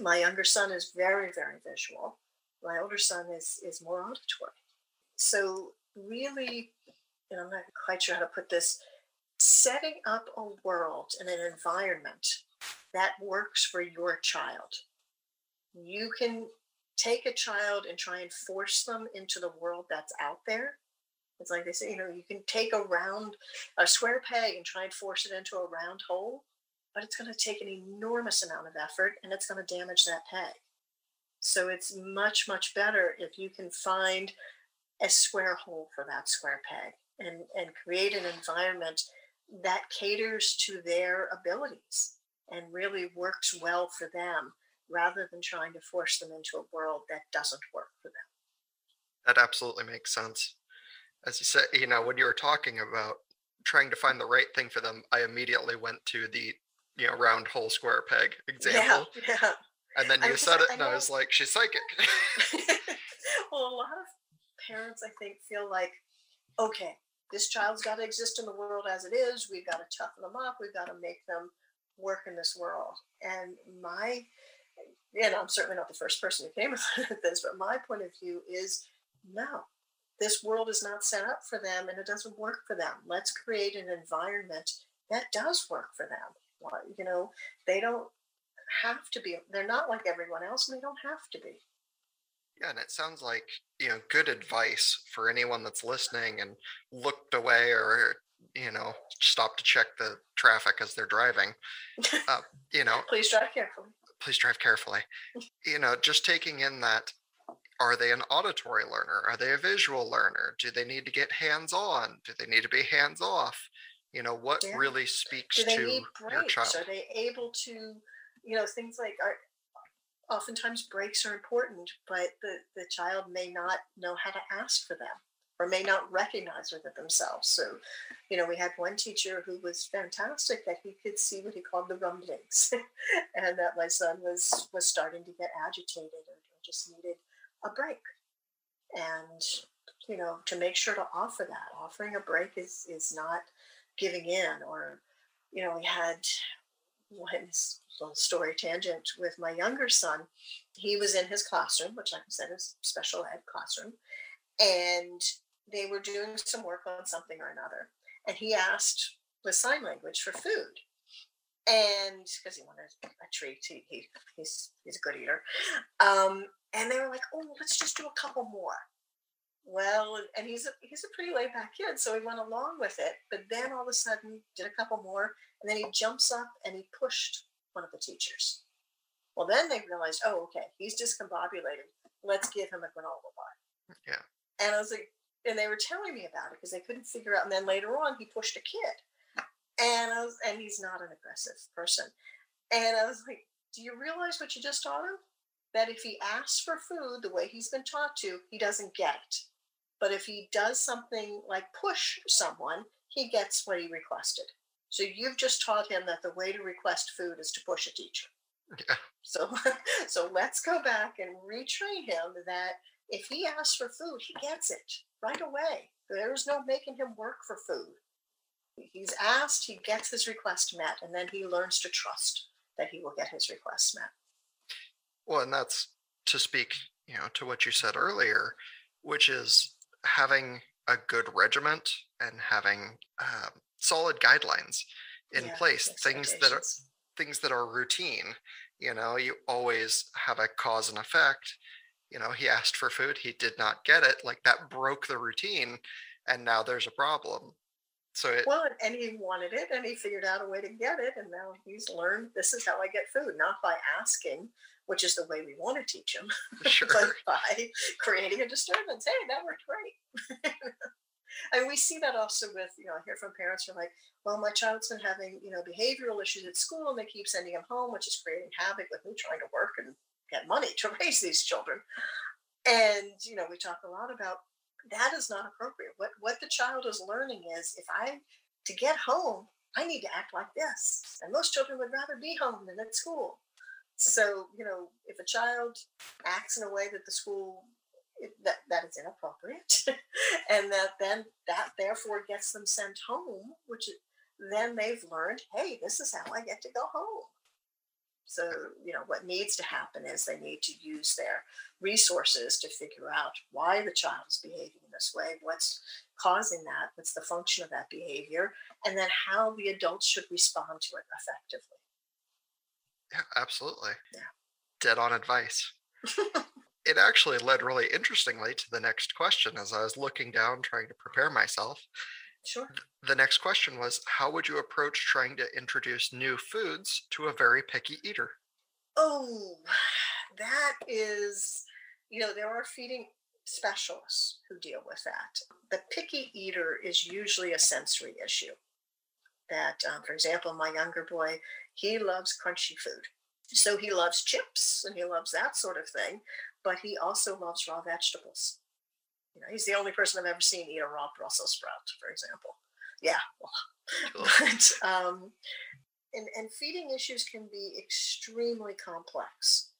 [SPEAKER 2] My younger son is very, very visual. My older son is is more auditory. So really, know, I'm not quite sure how to put this, setting up a world and an environment that works for your child. You can take a child and try and force them into the world that's out there. It's like they say, you know, you can take a round, a square peg and try and force it into a round hole, but it's going to take an enormous amount of effort and it's going to damage that peg. So it's much, much better if you can find a square hole for that square peg and, and create an environment that caters to their abilities and really works well for them rather than trying to force them into a world that doesn't work for them.
[SPEAKER 1] That absolutely makes sense. As you said, you know, when you were talking about trying to find the right thing for them, I immediately went to the, you know, round hole square peg example.
[SPEAKER 2] Yeah, yeah.
[SPEAKER 1] And then you I said it, and I, I was like, she's psychic.
[SPEAKER 2] well, a lot of parents, I think, feel like, okay, this child's got to exist in the world as it is. We've got to toughen them up. We've got to make them work in this world. And my, and I'm certainly not the first person who came with this, but my point of view is no, this world is not set up for them and it doesn't work for them. Let's create an environment that does work for them. You know, they don't have to be, they're not like everyone else and they don't have to be.
[SPEAKER 1] Yeah, and it sounds like, you know, good advice for anyone that's listening and looked away or you know, stop to check the traffic as they're driving. Uh, you know,
[SPEAKER 2] please drive carefully.
[SPEAKER 1] Please drive carefully. you know, just taking in that are they an auditory learner? Are they a visual learner? Do they need to get hands on? Do they need to be hands off? You know, what yeah. really speaks to your child?
[SPEAKER 2] Are they able to, you know, things like are oftentimes breaks are important, but the, the child may not know how to ask for them or may not recognize within themselves. So, you know, we had one teacher who was fantastic that he could see what he called the rumblings, and that my son was was starting to get agitated or, just needed a break. And you know, to make sure to offer that, offering a break is is not giving in. Or, you know, we had one little story tangent with my younger son. He was in his classroom, which, like I said, is special ed classroom, and they were doing some work on something or another. And he asked with sign language for food. And because he wanted a treat, he, he, he's, he's a good eater. Um, and they were like, oh, let's just do a couple more. Well, and he's a, he's a pretty laid back kid, so he went along with it. But then all of a sudden, did a couple more, and then he jumps up and he pushed one of the teachers. Well, then they realized, oh, okay, he's discombobulated. Let's give him a granola bar.
[SPEAKER 1] Yeah.
[SPEAKER 2] And I was like, and they were telling me about it because they couldn't figure out. And then later on, he pushed a kid, and I was, and he's not an aggressive person. And I was like, "Do you realize what you just taught him? That if he asks for food the way he's been taught to, he doesn't get it. But if he does something like push someone, he gets what he requested. So you've just taught him that the way to request food is to push a teacher.
[SPEAKER 1] Yeah.
[SPEAKER 2] So, so let's go back and retrain him that if he asks for food, he gets it right away. There's no making him work for food. He's asked, he gets his request met, and then he learns to trust that he will get his request met.
[SPEAKER 1] Well, and that's to speak, you know, to what you said earlier, which is having a good regiment and having uh, solid guidelines in yeah, place. Things that are things that are routine. You know, you always have a cause and effect you know he asked for food he did not get it like that broke the routine and now there's a problem so it,
[SPEAKER 2] well and he wanted it and he figured out a way to get it and now he's learned this is how i get food not by asking which is the way we want to teach him
[SPEAKER 1] sure.
[SPEAKER 2] but by creating a disturbance hey that worked great And we see that also with, you know, I hear from parents who are like, well, my child's been having, you know, behavioral issues at school and they keep sending him home, which is creating havoc with me trying to work and get money to raise these children. And, you know, we talk a lot about that is not appropriate. What what the child is learning is if I to get home, I need to act like this. And most children would rather be home than at school. So, you know, if a child acts in a way that the school that, that is inappropriate and that then that therefore gets them sent home, which then they've learned, hey, this is how I get to go home. So, you know, what needs to happen is they need to use their resources to figure out why the child is behaving this way, what's causing that, what's the function of that behavior, and then how the adults should respond to it effectively.
[SPEAKER 1] Yeah, absolutely.
[SPEAKER 2] Yeah.
[SPEAKER 1] Dead on advice. it actually led really interestingly to the next question as I was looking down trying to prepare myself.
[SPEAKER 2] Sure.
[SPEAKER 1] The next question was How would you approach trying to introduce new foods to a very picky eater?
[SPEAKER 2] Oh, that is, you know, there are feeding specialists who deal with that. The picky eater is usually a sensory issue. That, um, for example, my younger boy, he loves crunchy food. So he loves chips and he loves that sort of thing, but he also loves raw vegetables. You know, he's the only person I've ever seen eat a raw Brussels sprout, for example. Yeah, well, but um, and, and feeding issues can be extremely complex,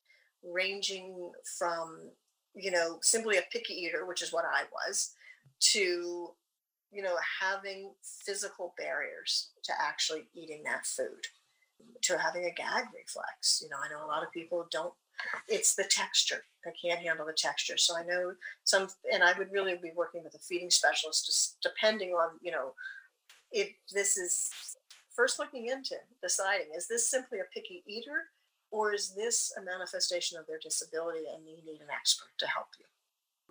[SPEAKER 2] ranging from you know simply a picky eater, which is what I was, to you know having physical barriers to actually eating that food to having a gag reflex. You know, I know a lot of people don't. It's the texture. They can't handle the texture. So I know some, and I would really be working with a feeding specialist, just depending on you know, if this is first looking into deciding is this simply a picky eater, or is this a manifestation of their disability and you need an expert to help you?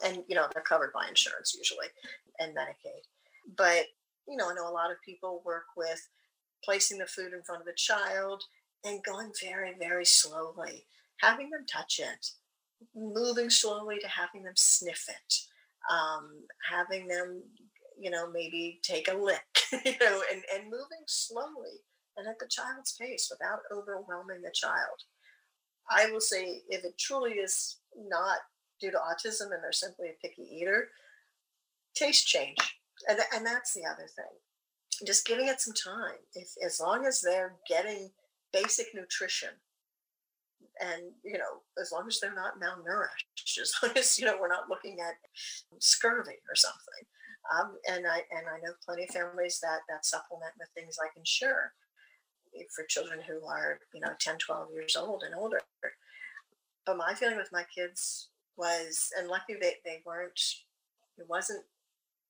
[SPEAKER 2] And you know, they're covered by insurance usually and Medicaid. But you know, I know a lot of people work with placing the food in front of the child and going very, very slowly, having them touch it, moving slowly to having them sniff it, um, having them, you know, maybe take a lick, you know, and, and moving slowly and at the child's pace without overwhelming the child. I will say if it truly is not due to autism and they're simply a picky eater, taste change. And, and that's the other thing just giving it some time. If as long as they're getting basic nutrition, and you know, as long as they're not malnourished, as long as you know we're not looking at scurvy or something. Um, and I and I know plenty of families that that supplement with things like Ensure for children who are you know 10 12 years old and older but my feeling with my kids was and luckily they, they weren't it wasn't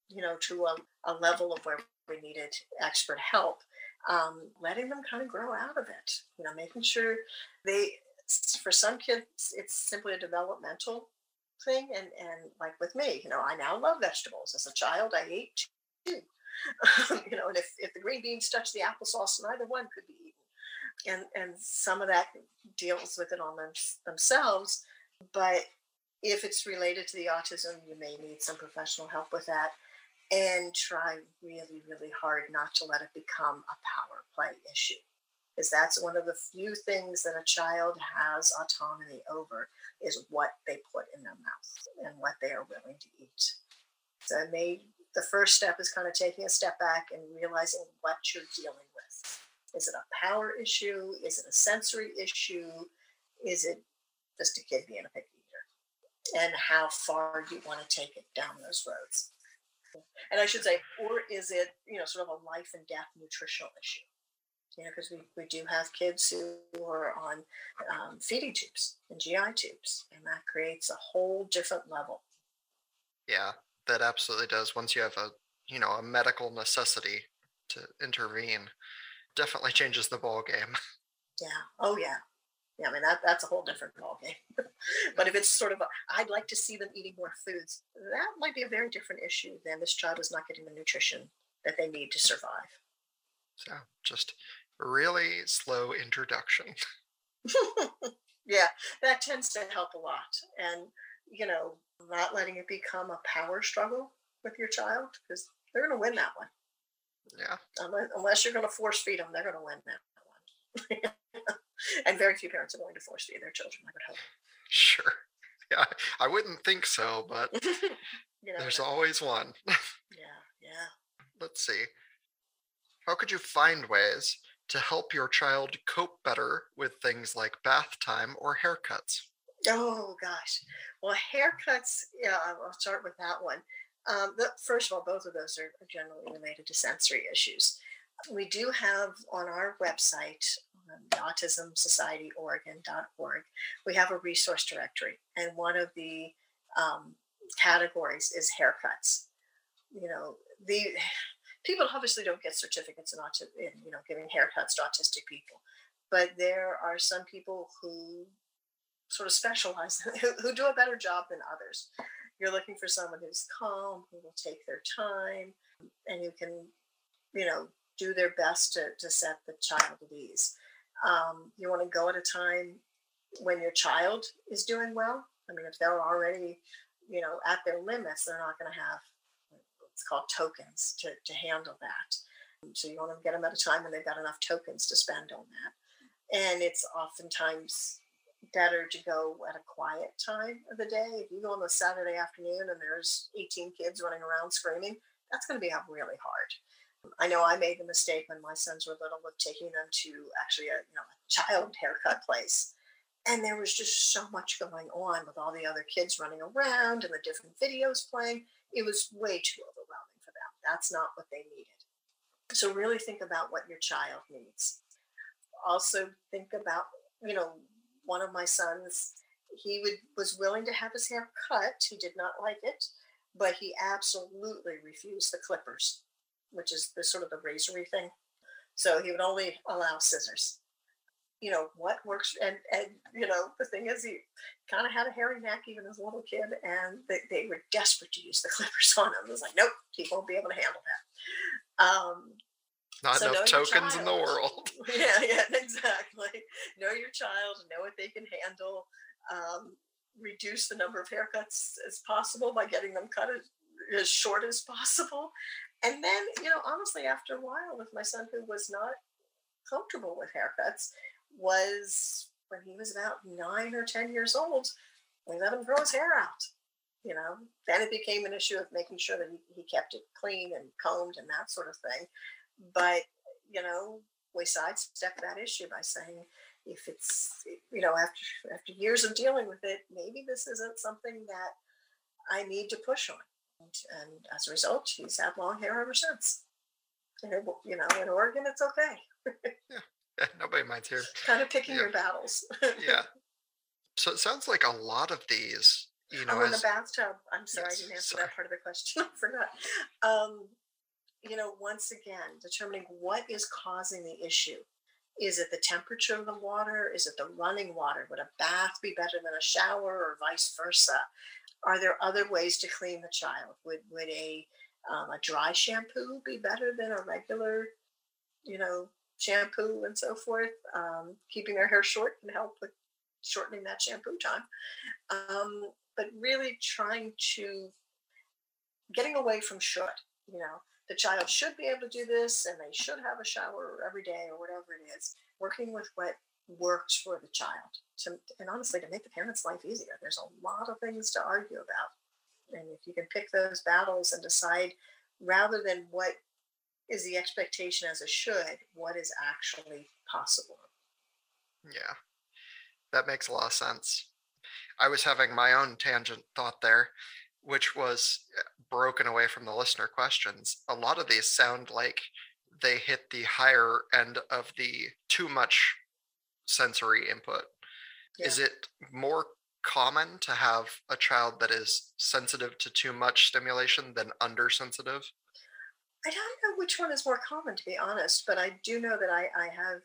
[SPEAKER 2] you know to a, a level of where we needed expert help, um, letting them kind of grow out of it. You know, making sure they, for some kids, it's simply a developmental thing. And and like with me, you know, I now love vegetables. As a child, I ate two. you know, and if, if the green beans touch the applesauce, neither one could be eaten. And and some of that deals with it on them, themselves. But if it's related to the autism, you may need some professional help with that and try really, really hard not to let it become a power play issue. Because that's one of the few things that a child has autonomy over is what they put in their mouth and what they are willing to eat. So the first step is kind of taking a step back and realizing what you're dealing with. Is it a power issue? Is it a sensory issue? Is it just a kid being a picky eater? And how far do you want to take it down those roads. And I should say, or is it, you know, sort of a life and death nutritional issue? You know, because we, we do have kids who are on um, feeding tubes and GI tubes, and that creates a whole different level.
[SPEAKER 1] Yeah, that absolutely does. Once you have a, you know, a medical necessity to intervene, definitely changes the ball game.
[SPEAKER 2] Yeah. Oh, yeah yeah, I mean that that's a whole different ball game. but if it's sort of, i would like to see them eating more foods, that might be a very different issue than this child is not getting the nutrition that they need to survive.
[SPEAKER 1] So just really slow introduction.
[SPEAKER 2] yeah, that tends to help a lot, and you know, not letting it become a power struggle with your child because they're going to win that one.
[SPEAKER 1] Yeah.
[SPEAKER 2] Unless, unless you're going to force feed them, they're going to win that one. and very few parents are going to force feed their children, I would hope.
[SPEAKER 1] Sure. Yeah, I wouldn't think so, but
[SPEAKER 2] you know,
[SPEAKER 1] there's always one.
[SPEAKER 2] yeah, yeah.
[SPEAKER 1] Let's see. How could you find ways to help your child cope better with things like bath time or haircuts?
[SPEAKER 2] Oh gosh. Well, haircuts. Yeah, I'll start with that one. Um, the, first of all, both of those are generally related to sensory issues. We do have on our website, um, autismsocietyOregon.org, we have a resource directory, and one of the um, categories is haircuts. You know, the people obviously don't get certificates in, in you know giving haircuts to autistic people, but there are some people who sort of specialize who, who do a better job than others. You're looking for someone who's calm, who will take their time, and who can, you know, do their best to, to set the child at ease. Um, you want to go at a time when your child is doing well. I mean, if they're already, you know, at their limits, they're not going to have what's called tokens to, to handle that. So you want to get them at a time when they've got enough tokens to spend on that. And it's oftentimes better to go at a quiet time of the day. If you go on a Saturday afternoon and there's 18 kids running around screaming, that's going to be really hard. I know I made the mistake when my sons were little of taking them to actually a you know a child haircut place, and there was just so much going on with all the other kids running around and the different videos playing. It was way too. That's not what they needed. So really think about what your child needs. Also think about you know one of my sons, he would was willing to have his hair cut. He did not like it, but he absolutely refused the clippers, which is the sort of the razory thing. So he would only allow scissors. You know what works, and and you know the thing is, he kind of had a hairy neck even as a little kid, and they, they were desperate to use the clippers on him. It was like, nope, he won't be able to handle that. Um,
[SPEAKER 1] not so enough tokens in the world.
[SPEAKER 2] yeah, yeah, exactly. Know your child, know what they can handle. Um, reduce the number of haircuts as possible by getting them cut as, as short as possible. And then, you know, honestly, after a while, with my son who was not comfortable with haircuts, was when he was about nine or 10 years old, we let him grow his hair out. You know, then it became an issue of making sure that he, he kept it clean and combed and that sort of thing. But, you know, we sidestep that issue by saying, if it's, you know, after, after years of dealing with it, maybe this isn't something that I need to push on. And, and as a result, he's had long hair ever since. And, you know, in Oregon, it's okay.
[SPEAKER 1] yeah. nobody minds here.
[SPEAKER 2] Kind of picking yeah. your battles.
[SPEAKER 1] yeah. So it sounds like a lot of these, you know,
[SPEAKER 2] oh, in as... the bathtub. I'm sorry, yes, I didn't answer sorry. that part of the question. I forgot. Um, you know, once again, determining what is causing the issue. Is it the temperature of the water? Is it the running water? Would a bath be better than a shower or vice versa? Are there other ways to clean the child? Would, would a, um, a dry shampoo be better than a regular, you know, shampoo and so forth? Um, keeping our hair short can help with shortening that shampoo time. Um, but really trying to, getting away from should, you know, the child should be able to do this and they should have a shower every day or whatever it is working with what works for the child to, and honestly to make the parents life easier there's a lot of things to argue about and if you can pick those battles and decide rather than what is the expectation as a should what is actually possible
[SPEAKER 1] yeah that makes a lot of sense i was having my own tangent thought there which was uh, broken away from the listener questions, a lot of these sound like they hit the higher end of the too much sensory input. Yeah. Is it more common to have a child that is sensitive to too much stimulation than undersensitive?
[SPEAKER 2] I don't know which one is more common, to be honest, but I do know that I, I have,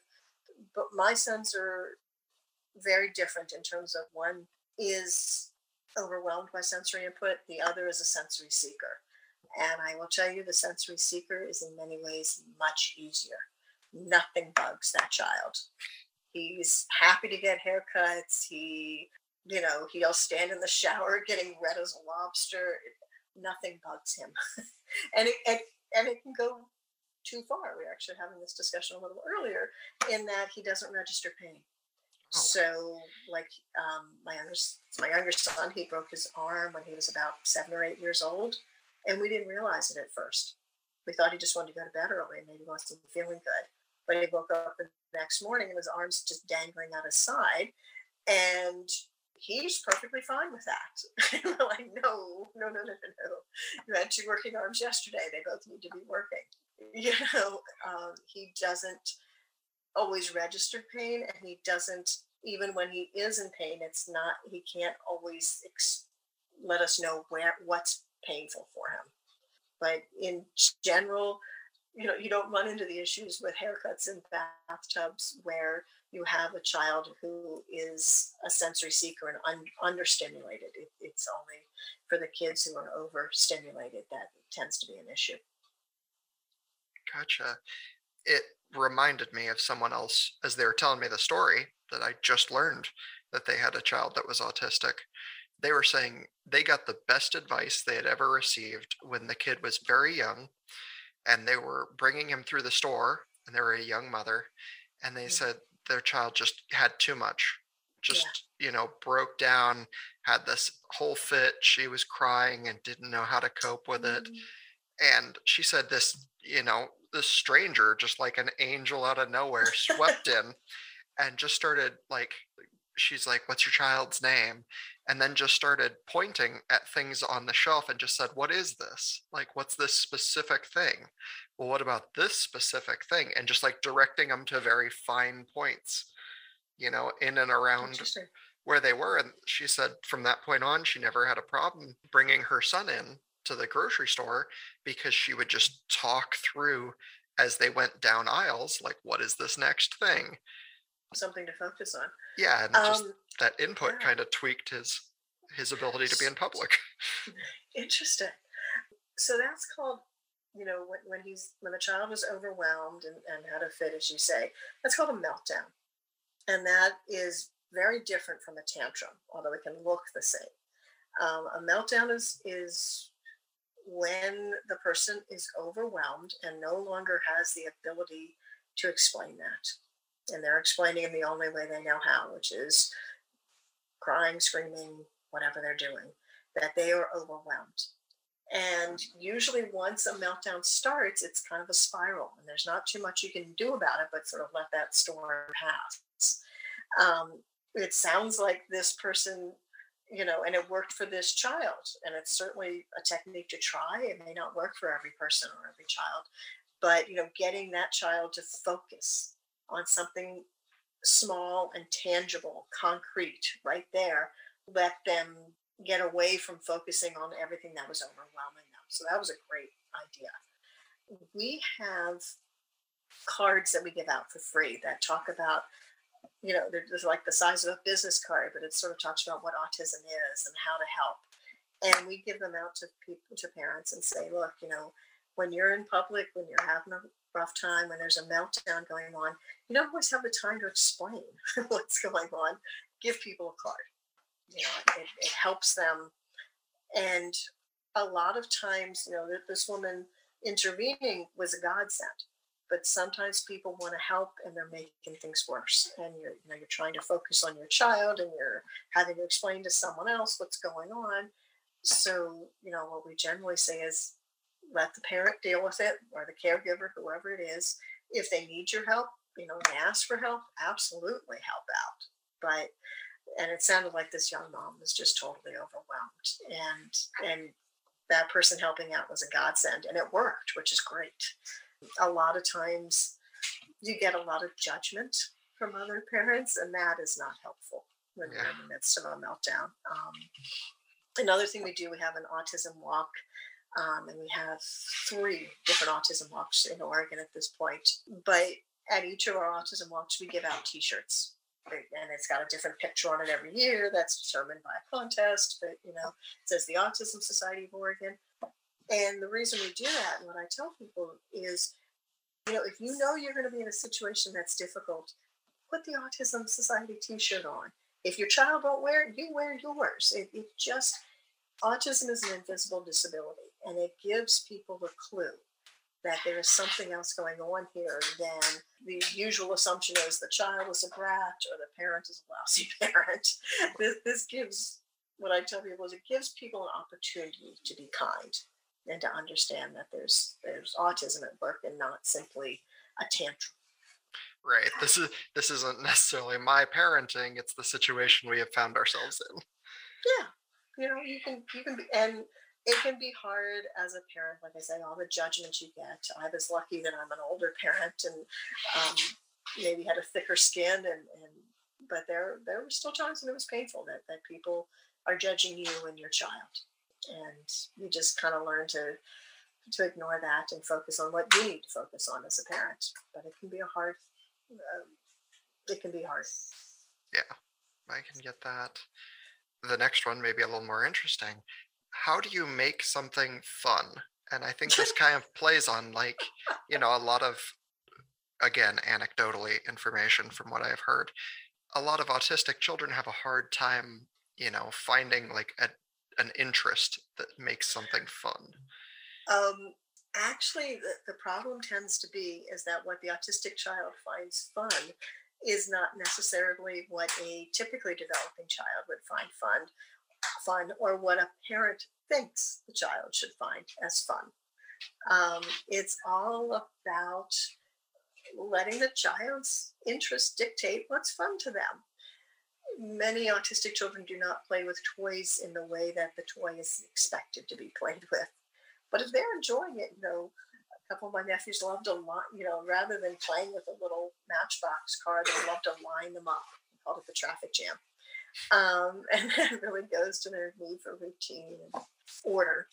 [SPEAKER 2] but my sons are very different in terms of one is overwhelmed by sensory input, the other is a sensory seeker. And I will tell you, the sensory seeker is in many ways much easier. Nothing bugs that child. He's happy to get haircuts. He, you know, he'll stand in the shower getting red as a lobster. nothing bugs him, and it, and it can go too far. We were actually having this discussion a little earlier in that he doesn't register pain. Oh. So, like um, my younger my younger son, he broke his arm when he was about seven or eight years old, and we didn't realize it at first. We thought he just wanted to go to bed early and maybe wasn't feeling good. But he woke up the next morning and his arms just dangling out his side, and he's perfectly fine with that. we're like, no, no, no, no, no. You had two working arms yesterday. They both need to be working. You know, um, he doesn't always register pain, and he doesn't even when he is in pain. It's not. He can't always ex- let us know where what's painful for him. But in general, you know, you don't run into the issues with haircuts in bathtubs where you have a child who is a sensory seeker and un- understimulated. It, it's only for the kids who are overstimulated that tends to be an issue.
[SPEAKER 1] Gotcha. It reminded me of someone else as they were telling me the story that I just learned that they had a child that was autistic. They were saying they got the best advice they had ever received when the kid was very young and they were bringing him through the store and they were a young mother and they mm-hmm. said their child just had too much just yeah. you know broke down had this whole fit she was crying and didn't know how to cope with it mm-hmm. and she said this you know this stranger just like an angel out of nowhere swept in and just started like she's like what's your child's name and then just started pointing at things on the shelf and just said what is this like what's this specific thing well what about this specific thing? And just like directing them to very fine points you know in and around where they were and she said from that point on she never had a problem bringing her son in to the grocery store because she would just talk through as they went down aisles like what is this next thing?
[SPEAKER 2] Something to focus on.
[SPEAKER 1] Yeah and um, just that input yeah. kind of tweaked his his ability to be in public.
[SPEAKER 2] Interesting. So that's called you know when, when he's when the child is overwhelmed and, and had a fit as you say that's called a meltdown. And that is very different from a tantrum although it can look the same. Um, a meltdown is is when the person is overwhelmed and no longer has the ability to explain that. And they're explaining in the only way they know how which is crying screaming whatever they're doing that they are overwhelmed and usually, once a meltdown starts, it's kind of a spiral, and there's not too much you can do about it, but sort of let that storm pass. Um, it sounds like this person, you know, and it worked for this child, and it's certainly a technique to try. It may not work for every person or every child, but you know, getting that child to focus on something small and tangible, concrete, right there, let them get away from focusing on everything that was overwhelming them. So that was a great idea. We have cards that we give out for free that talk about, you know, they're like the size of a business card, but it sort of talks about what autism is and how to help. And we give them out to people, to parents, and say, look, you know, when you're in public, when you're having a rough time, when there's a meltdown going on, you don't always have the time to explain what's going on. Give people a card you know, it, it helps them. And a lot of times, you know, that this woman intervening was a godsend. But sometimes people want to help and they're making things worse. And you're, you know, you're trying to focus on your child and you're having to explain to someone else what's going on. So, you know, what we generally say is let the parent deal with it or the caregiver, whoever it is. If they need your help, you know, and ask for help, absolutely help out. But and it sounded like this young mom was just totally overwhelmed and and that person helping out was a godsend and it worked which is great. A lot of times you get a lot of judgment from other parents and that is not helpful when yeah. you're in the midst of a meltdown. Um, another thing we do we have an autism walk um, and we have three different autism walks in oregon at this point but at each of our autism walks we give out t-shirts and it's got a different picture on it every year that's determined by a contest but you know it says the autism society of oregon. And the reason we do that and what i tell people is you know if you know you're going to be in a situation that's difficult put the autism society t-shirt on. If your child won't wear it you wear yours. It, it just autism is an invisible disability, and it gives people a clue that there is something else going on here than the usual assumption is the child is a brat or the parent is a lousy parent. this, this gives what I tell people is it gives people an opportunity to be kind and to understand that there's there's autism at work and not simply a tantrum.
[SPEAKER 1] Right. This is this isn't necessarily my parenting. It's the situation we have found ourselves in.
[SPEAKER 2] Yeah. You know, you can you can be and it can be hard as a parent, like I say, all the judgments you get. I was lucky that I'm an older parent and um, maybe had a thicker skin and, and but there there were still times when it was painful that, that people are judging you and your child. And you just kind of learn to to ignore that and focus on what you need to focus on as a parent. But it can be a hard um, it can be hard.
[SPEAKER 1] Yeah, I can get that. The next one may be a little more interesting. How do you make something fun? And I think this kind of plays on like, you know, a lot of again, anecdotally information from what I've heard. A lot of autistic children have a hard time, you know, finding like a, an interest that makes something fun.
[SPEAKER 2] Um, actually the, the problem tends to be is that what the autistic child finds fun is not necessarily what a typically developing child would find fun fun or what a parent thinks the child should find as fun um, it's all about letting the child's interests dictate what's fun to them many autistic children do not play with toys in the way that the toy is expected to be played with but if they're enjoying it, you know, a couple of my nephews loved a lot, you know, rather than playing with a little matchbox car, they loved to line them up. We call it the traffic jam. Um, and that really goes to their need for routine and order.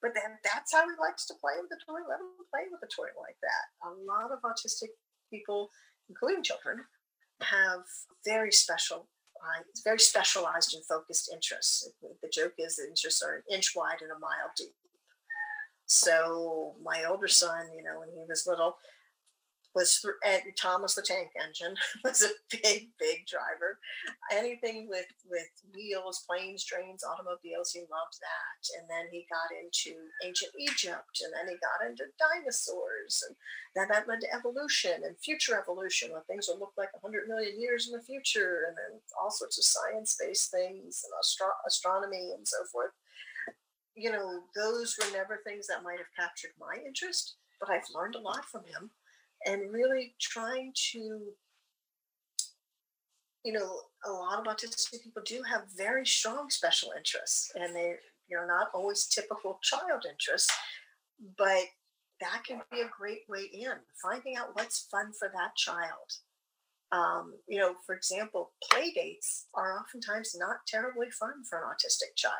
[SPEAKER 2] But then that's how he likes to play with the toy. Let him play with a toy like that. A lot of autistic people, including children, have very special uh, very specialized and focused interests. The joke is the interests are an inch wide and a mile deep. So my older son, you know, when he was little, was through and Thomas the Tank Engine was a big, big driver. Anything with with wheels, planes, trains, automobiles, he loved that. And then he got into ancient Egypt, and then he got into dinosaurs, and then that led to evolution and future evolution, where things will look like 100 million years in the future, and then all sorts of science-based things and astro- astronomy and so forth you know, those were never things that might have captured my interest, but I've learned a lot from him and really trying to, you know, a lot of autistic people do have very strong special interests and they, you know, not always typical child interests, but that can be a great way in finding out what's fun for that child. Um, you know, for example, play dates are oftentimes not terribly fun for an autistic child.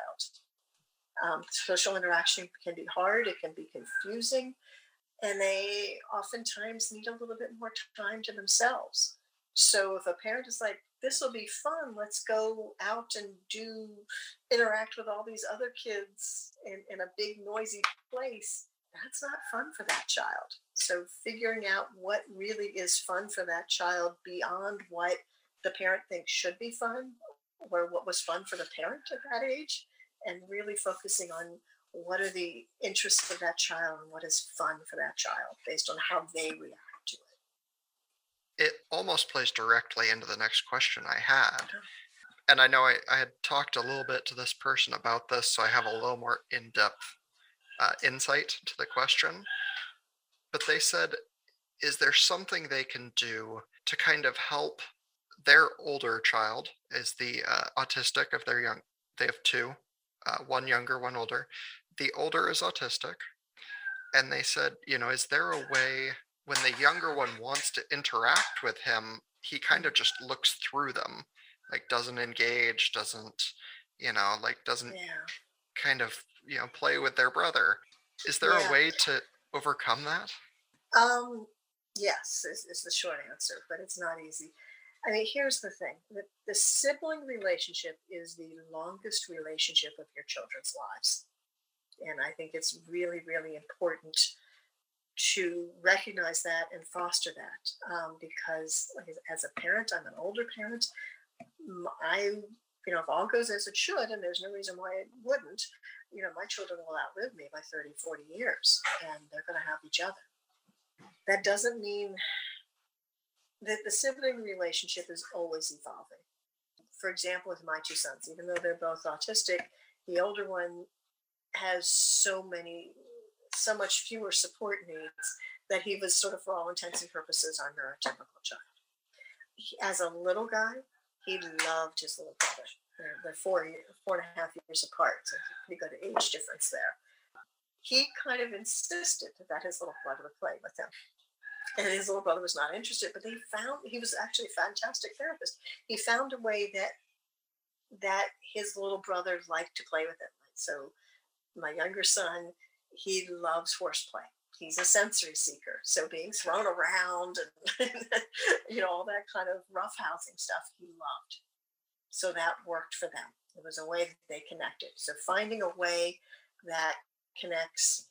[SPEAKER 2] Um, social interaction can be hard, it can be confusing, and they oftentimes need a little bit more time to themselves. So if a parent is like, this will be fun, let's go out and do interact with all these other kids in, in a big noisy place, that's not fun for that child. So figuring out what really is fun for that child beyond what the parent thinks should be fun or what was fun for the parent at that age and really focusing on what are the interests of that child and what is fun for that child based on how they react to
[SPEAKER 1] it. It almost plays directly into the next question I had. And I know I, I had talked a little bit to this person about this, so I have a little more in depth uh, insight to the question. But they said, is there something they can do to kind of help their older child? Is the uh, autistic of they're young? They have two uh, one younger, one older. The older is autistic. And they said, you know, is there a way when the younger one wants to interact with him, he kind of just looks through them, like doesn't engage, doesn't, you know, like doesn't yeah. kind of, you know, play with their brother. Is there yeah. a way to overcome that?
[SPEAKER 2] Um, yes, is, is the short answer, but it's not easy. I mean, here's the thing the, the sibling relationship is the longest relationship of your children's lives. And I think it's really, really important to recognize that and foster that um, because as a parent, I'm an older parent. I, you know, if all goes as it should, and there's no reason why it wouldn't, you know, my children will outlive me by 30, 40 years, and they're going to have each other. That doesn't mean that the sibling relationship is always evolving. For example, with my two sons, even though they're both autistic, the older one has so many, so much fewer support needs that he was sort of, for all intents and purposes, our neurotypical child. He, as a little guy, he loved his little brother. They're, they're four, four and a half years apart, so pretty good age difference there. He kind of insisted that his little brother would play with him and his little brother was not interested but they found he was actually a fantastic therapist he found a way that that his little brother liked to play with him so my younger son he loves horseplay. He's a sensory seeker. So being thrown around and you know all that kind of roughhousing stuff he loved. So that worked for them. It was a way that they connected. So finding a way that connects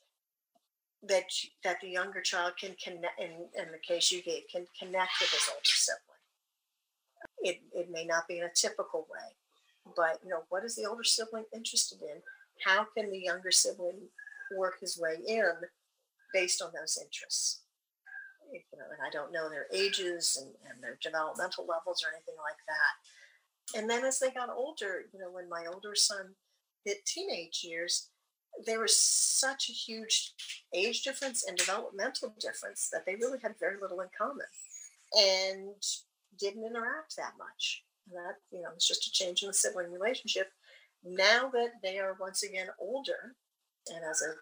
[SPEAKER 2] that that the younger child can connect in, in the case you gave can connect with his older sibling. It, it may not be in a typical way but you know what is the older sibling interested in how can the younger sibling work his way in based on those interests you know and i don't know their ages and, and their developmental levels or anything like that and then as they got older you know when my older son hit teenage years there was such a huge age difference and developmental difference that they really had very little in common and didn't interact that much. And that, you know, it's just a change in the sibling relationship. Now that they are once again older, and as a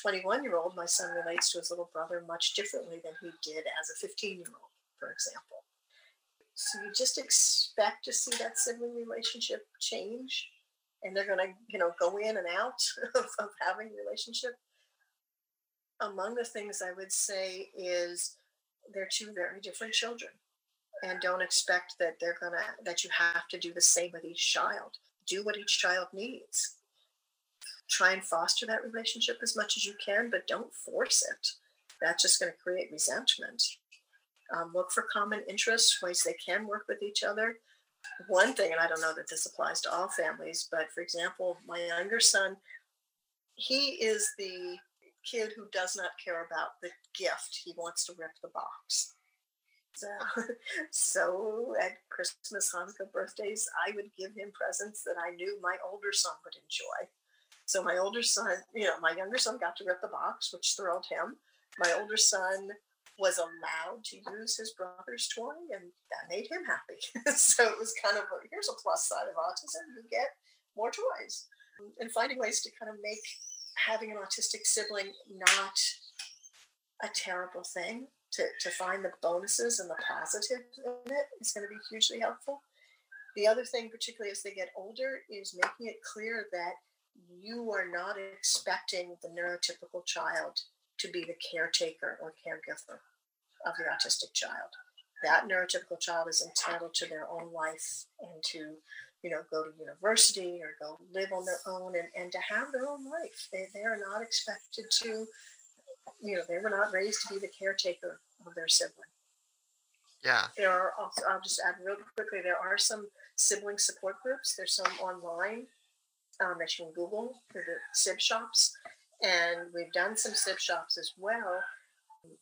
[SPEAKER 2] 21 year old, my son relates to his little brother much differently than he did as a 15 year old, for example. So you just expect to see that sibling relationship change and they're going to you know go in and out of, of having a relationship among the things i would say is they're two very different children and don't expect that they're to that you have to do the same with each child do what each child needs try and foster that relationship as much as you can but don't force it that's just going to create resentment um, look for common interests ways they can work with each other one thing, and I don't know that this applies to all families, but for example, my younger son, he is the kid who does not care about the gift. He wants to rip the box. So, so at Christmas, Hanukkah, birthdays, I would give him presents that I knew my older son would enjoy. So my older son, you know, my younger son got to rip the box, which thrilled him. My older son was allowed to use his brother's toy, and that made him happy. so it was kind of a, here's a plus side of autism: you get more toys, and finding ways to kind of make having an autistic sibling not a terrible thing. To, to find the bonuses and the positives in it is going to be hugely helpful. The other thing, particularly as they get older, is making it clear that you are not expecting the neurotypical child to be the caretaker or caregiver of the autistic child. That neurotypical child is entitled to their own life and to, you know, go to university or go live on their own and, and to have their own life. They, they are not expected to, you know, they were not raised to be the caretaker of their sibling.
[SPEAKER 1] Yeah.
[SPEAKER 2] There are also, I'll just add real quickly, there are some sibling support groups. There's some online um, that you can Google. They're the SIB shops. And we've done some SIB shops as well.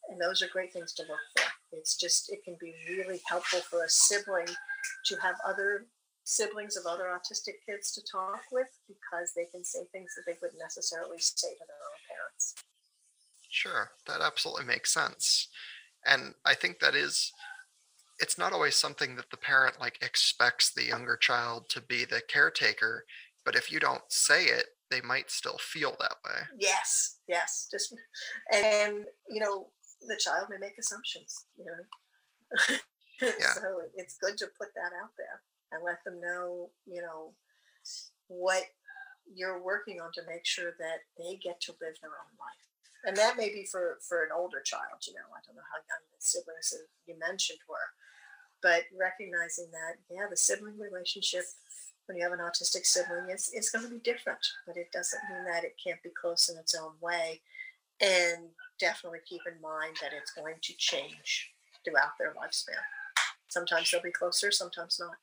[SPEAKER 2] And those are great things to look for. It's just, it can be really helpful for a sibling to have other siblings of other autistic kids to talk with because they can say things that they wouldn't necessarily say to their own parents.
[SPEAKER 1] Sure, that absolutely makes sense. And I think that is it's not always something that the parent like expects the younger child to be the caretaker, but if you don't say it, they might still feel that way.
[SPEAKER 2] Yes, yes. Just and you know, the child may make assumptions, you know. yeah. so it's good to put that out there and let them know, you know, what you're working on to make sure that they get to live their own life. And that may be for, for an older child, you know, I don't know how young the siblings you mentioned were, but recognizing that, yeah, the sibling relationship when you have an autistic sibling, it's, it's going to be different, but it doesn't mean that it can't be close in its own way. And definitely keep in mind that it's going to change throughout their lifespan. Sometimes they'll be closer, sometimes not.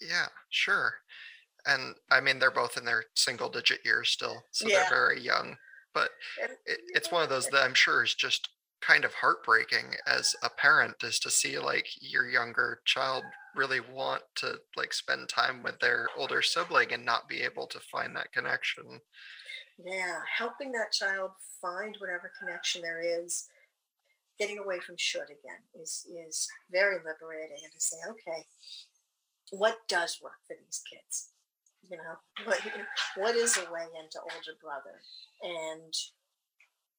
[SPEAKER 1] Yeah, sure. And I mean, they're both in their single digit years still, so
[SPEAKER 2] Yeah.
[SPEAKER 1] they're very young. But it, it's one of those that I'm sure is just kind of heartbreaking as a parent is to see like your younger child really want to like spend time with their older sibling and not be able to find that connection.
[SPEAKER 2] yeah, helping that child find whatever connection there is, getting away from should again is is very liberating and to say, okay, what does work for these kids? You know, what what is a way into older brother? And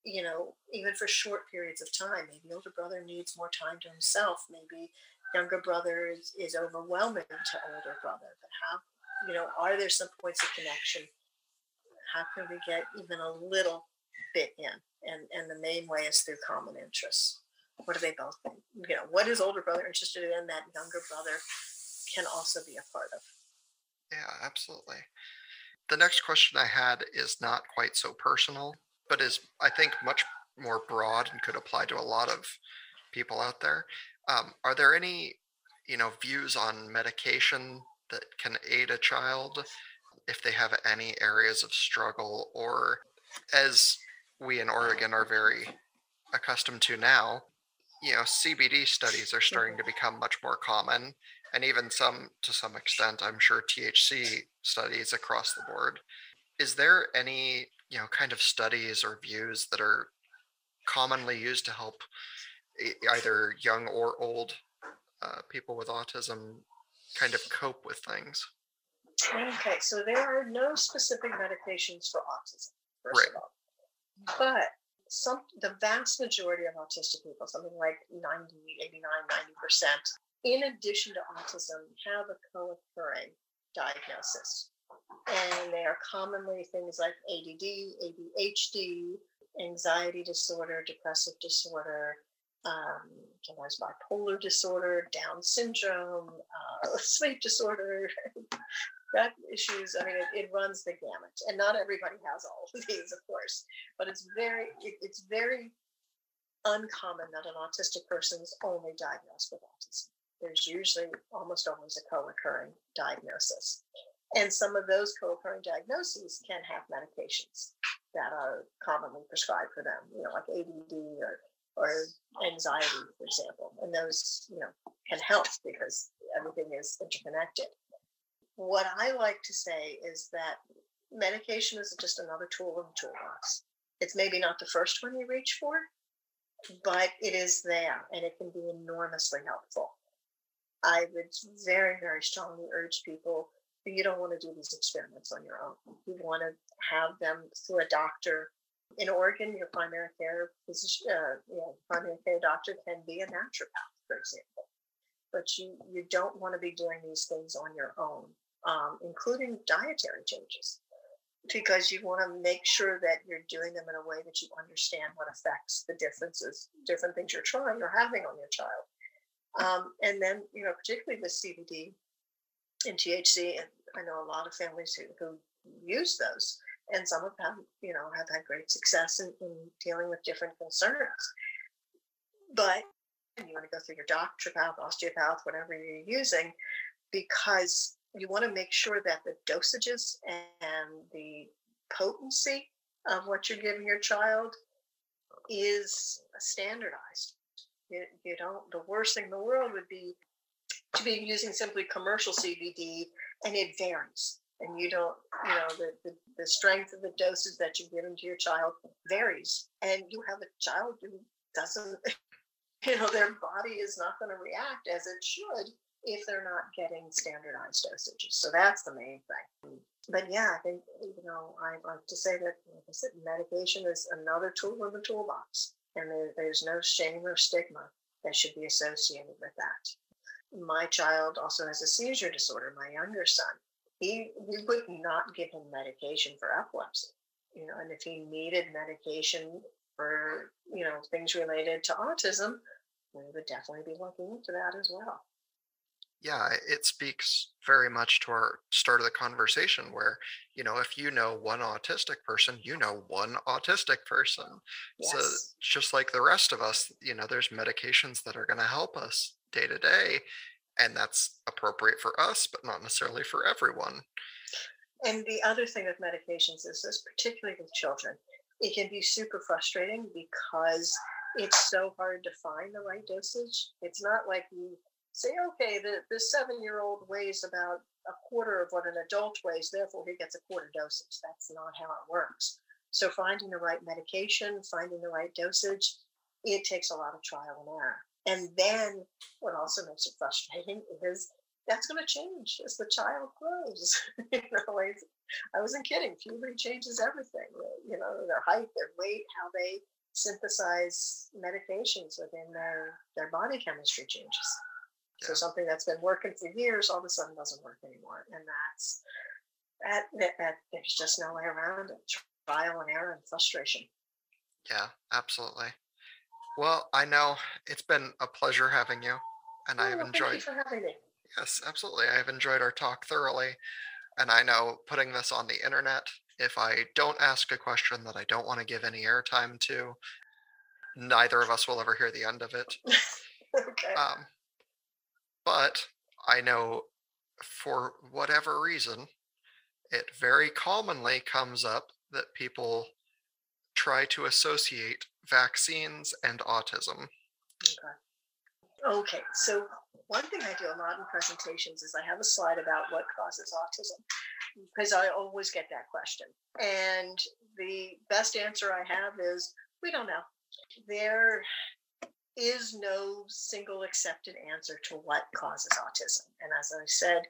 [SPEAKER 2] you know, even for short periods of time, maybe older brother needs more time to himself. Maybe younger brother is, is overwhelming to older brother. But how, you know, are there some points of connection? How can we get even a little bit in? And and the main way is through common interests. What do they both? You know, what is older brother interested in that younger brother can also be a part of?
[SPEAKER 1] Yeah, absolutely. The next question I had is not quite so personal, but is, I think, much more broad and could apply to a lot of people out there. Um, are there any, you know, views on medication that can aid a child if they have any areas of struggle, or as we in Oregon are very accustomed to now, you know, CBD studies are starting to become much more common, and even some, to some extent, I'm sure THC studies across the board. Is there any, you know, kind of studies or views that are commonly used to help either young or old uh, people with autism kind of cope with things?
[SPEAKER 2] Okay, so there are no specific medications for autism, first
[SPEAKER 1] Right.
[SPEAKER 2] of all. But some the vast majority of autistic people, something like 90, 89, 90%, in addition to autism, have a co-occurring diagnosis. And they are commonly things like ADD, ADHD, anxiety disorder, depressive disorder, um, sometimes bipolar disorder, Down syndrome, uh, sleep disorder, gut issues. I mean, it, it runs the gamut, and not everybody has all of these, of course. But it's very, it, it's very uncommon that an autistic person is only diagnosed with autism. There's usually almost always a co-occurring diagnosis, and some of those co-occurring diagnoses can have medications that are commonly prescribed for them. You know, like ADD or or anxiety, for example, and those you know can help because everything is interconnected what I like to say is that medication is just another tool in the toolbox. It's maybe not the first one you reach for, but it is there and it can be enormously helpful. I would very, very strongly urge people that you don't want to do these experiments on your own. You want to have them through a doctor. In Oregon, your primary care physician, uh, you know, primary care doctor can be a naturopath, for example. But you, you don't want to be doing these things on your own um, including dietary changes, because you want to make sure that you're doing them in a way that you understand what affects the differences, different things you're trying or having on your child. Um, and then, you know, particularly with CBD and THC, and I know a lot of families who, who use those, and some of them, you know, have had great success in, in dealing with different concerns. But you want to go through your doctor, path, osteopath, whatever you're using, because you want to make sure that the dosages and the potency of what you're giving your child is standardized. You, you don't, the worst thing in the world would be to be using simply commercial CBD and it varies. And you don't, you know, the, the, the strength of the doses that you're giving to your child varies. And you have a child who doesn't, you know, their body is not going to react as it should if they're not getting standardized dosages. So that's the main thing. But yeah, I think, you know, I like to say that, like I said, medication is another tool in the toolbox. And there, there's no shame or stigma that should be associated with that. My child also has a seizure disorder, my younger son. He, we would not give him medication for epilepsy. You know, and if he needed medication for, you know, things related to autism, we would definitely be looking into that as well
[SPEAKER 1] yeah, it speaks very much to our start of the conversation where, you know, if you know one autistic person, you know one autistic person.
[SPEAKER 2] yes.
[SPEAKER 1] So just like the rest of us, you know, there's medications that are going to help us day to day. And that's appropriate for us, but not necessarily for everyone.
[SPEAKER 2] And the other thing with medications is this, particularly with children, it can be super frustrating because it's so hard to find the right dosage. It's not like you say, okay, the, the seven year old weighs about a quarter of what an adult weighs, therefore he gets a quarter dosage. That's not how it works. So finding the right medication, finding the right dosage, it takes a lot of trial and error. And then what also makes it frustrating is that's going to change as the child grows. you know, I wasn't kidding. Puberty changes everything. You know, their height, their weight, how they synthesize medications within their their body chemistry changes. So something that's been working for years all of a sudden doesn't work anymore, and that's that, that, that there's just no way around it. Trial and error and frustration.
[SPEAKER 1] Yeah, absolutely. Well, I know it's been a pleasure having you, and oh, I have
[SPEAKER 2] well,
[SPEAKER 1] enjoyed.
[SPEAKER 2] Thank you for having me.
[SPEAKER 1] Yes, absolutely. I have enjoyed our talk thoroughly, and I know putting this on the internet. If I don't ask a question that I don't want to give any airtime to, neither of us will ever hear the end of it.
[SPEAKER 2] okay. Um,
[SPEAKER 1] but I know for whatever reason, it very commonly comes up that people try to associate vaccines and autism.
[SPEAKER 2] Okay. Okay. So one thing I do a lot in presentations is I have a slide about what causes autism because I always get that question. And the best answer I have is we don't know. There is no single accepted answer to what causes autism. And as I said,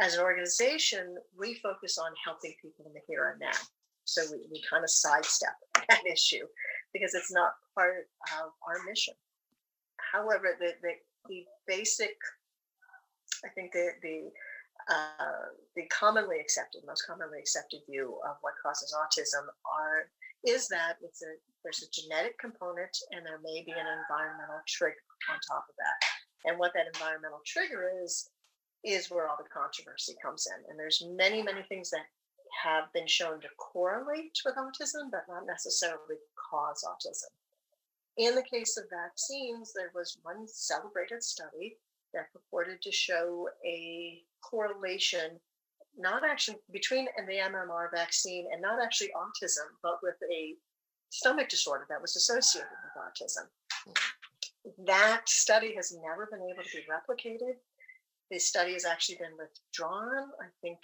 [SPEAKER 2] as an organization, we focus on helping people in the here and now. So we, we kind of sidestep that issue because it's not part of our mission. However, the, the, the basic, I think the, the, uh, the commonly accepted, most commonly accepted view of what causes autism are is that it's a there's a genetic component and there may be an environmental trigger on top of that. And what that environmental trigger is is where all the controversy comes in. And there's many, many things that have been shown to correlate with autism, but not necessarily cause autism. In the case of vaccines, there was one celebrated study that purported to show a correlation, not actually between the MMR vaccine and not actually autism, but with a stomach disorder that was associated with autism. That study has never been able to be replicated. The study has actually been withdrawn. I think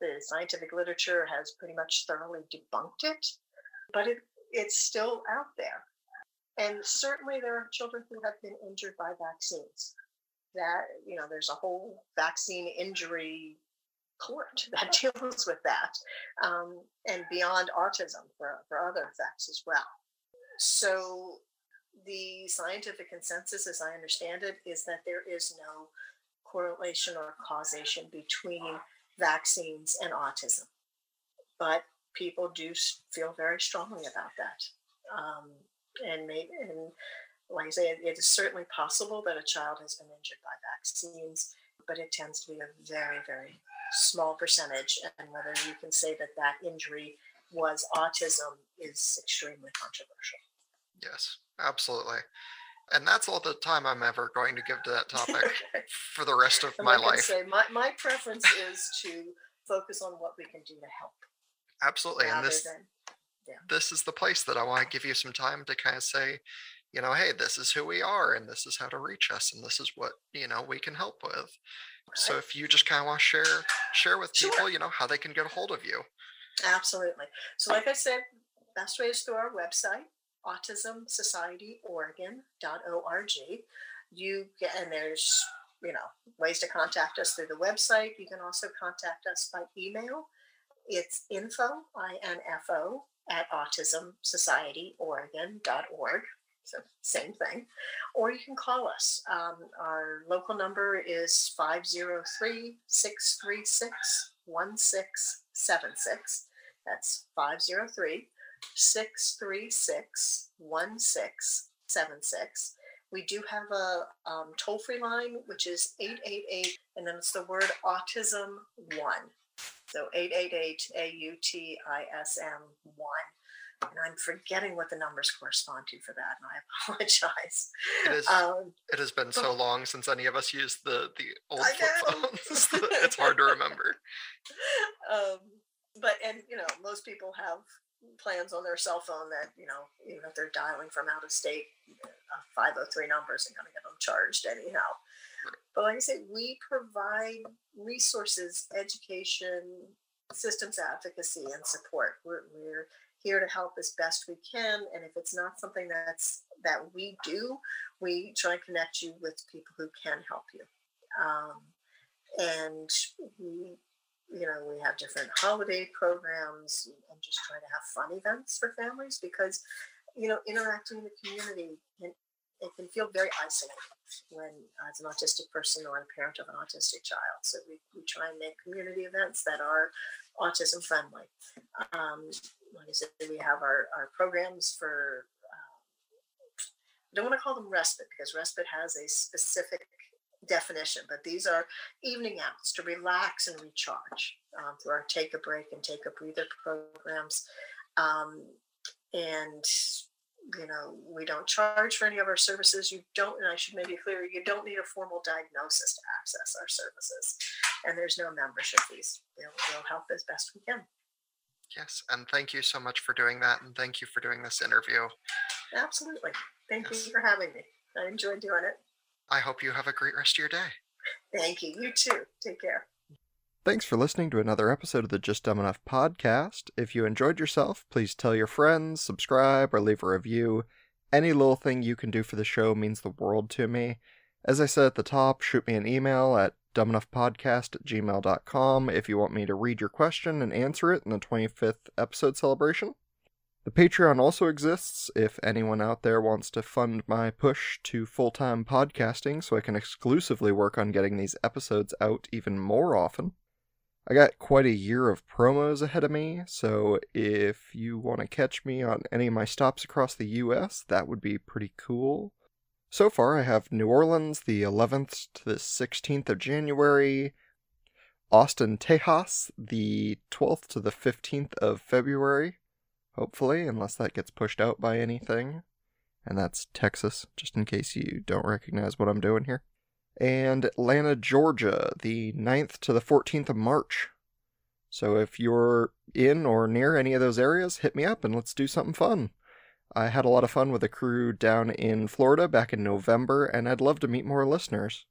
[SPEAKER 2] the scientific literature has pretty much thoroughly debunked it, but it, it's still out there. And certainly there are children who have been injured by vaccines. That, you know, there's a whole vaccine injury court that deals with that, um, and beyond autism for, for other effects as well. So the scientific consensus, as I understand it, is that there is no correlation or causation between vaccines and autism. But people do feel very strongly about that. Um, and, maybe, and like I say, it, it is certainly possible that a child has been injured by vaccines, but it tends to be a very, very small percentage. And whether you can say that that injury was autism is extremely controversial.
[SPEAKER 1] Yes, absolutely. And that's all the time I'm ever going to give to that topic for the rest of
[SPEAKER 2] and
[SPEAKER 1] my life.
[SPEAKER 2] Say, my, my preference is to focus on what we can do to help.
[SPEAKER 1] Absolutely. And this, than, yeah. this is the place that I want to give you some time to kind of say, you know, hey, this is who we are and this is how to reach us and this is what, you know, we can help with. So if you just kind of want to share share with sure. people, you know, how they can get a hold of you.
[SPEAKER 2] Absolutely. So like I said, best way is through our website, autismsocietyoregon.org. You get, and there's, you know, ways to contact us through the website. You can also contact us by email. It's info, I-N-F-O, at autismsocietyoregon.org. So same thing. Or you can call us. Um, our local number is 503 636 1676. That's 503 636 1676. We do have a um, toll free line, which is 888, and then it's the word autism 1. So 888 A U T I S M 1. And I'm forgetting what the numbers correspond to for that, and I apologize.
[SPEAKER 1] It, is, um, it has been so long since any of us used the, the old flip phones. it's hard to remember.
[SPEAKER 2] Um, but and you know, most people have plans on their cell phone that you know, even if they're dialing from out of state, uh, 503 numbers are going to get them charged anyhow. But like I say, we provide resources, education, systems advocacy, and support. We're, we're here to help as best we can, and if it's not something that's that we do, we try and connect you with people who can help you. Um, and we you know we have different holiday programs and just try to have fun events for families because you know interacting in the community can, it can feel very isolating when uh, as an autistic person or a parent of an autistic child so we, we try and make community events that are autism friendly um, like i said we have our, our programs for um, i don't want to call them respite because respite has a specific definition, but these are evening outs to relax and recharge um, through our take a break and take a breather programs. Um, and you know, we don't charge for any of our services. You don't, and I should it clear, you don't need a formal diagnosis to access our services. And there's no membership fees. We'll, we'll help as best we can.
[SPEAKER 1] Yes, and thank you so much for doing that, and thank you for doing this interview.
[SPEAKER 2] Absolutely. Thank yes. you for having me. I enjoyed doing it.
[SPEAKER 1] I hope you have a great rest of your day.
[SPEAKER 2] Thank you. You too. Take care.
[SPEAKER 1] Thanks for listening to another episode of the Just Dumb Enough podcast. If you enjoyed yourself, please tell your friends, subscribe, or leave a review. Any little thing you can do for the show means the world to me. As I said at the top, shoot me an email at dumbenoughpodcast at gmail.com if you want me to read your question and answer it in the 25th episode celebration. The Patreon also exists if anyone out there wants to fund my push to full time podcasting so I can exclusively work on getting these episodes out even more often. I got quite a year of promos ahead of me, so if you want to catch me on any of my stops across the US, that would be pretty cool. So far, I have New Orleans the 11th to the 16th of January, Austin, Tejas the 12th to the 15th of February, hopefully, unless that gets pushed out by anything. And that's Texas, just in case you don't recognize what I'm doing here. And Atlanta, Georgia, the 9th to the 14th of March. So if you're in or near any of those areas, hit me up and let's do something fun. I had a lot of fun with a crew down in Florida back in November, and I'd love to meet more listeners.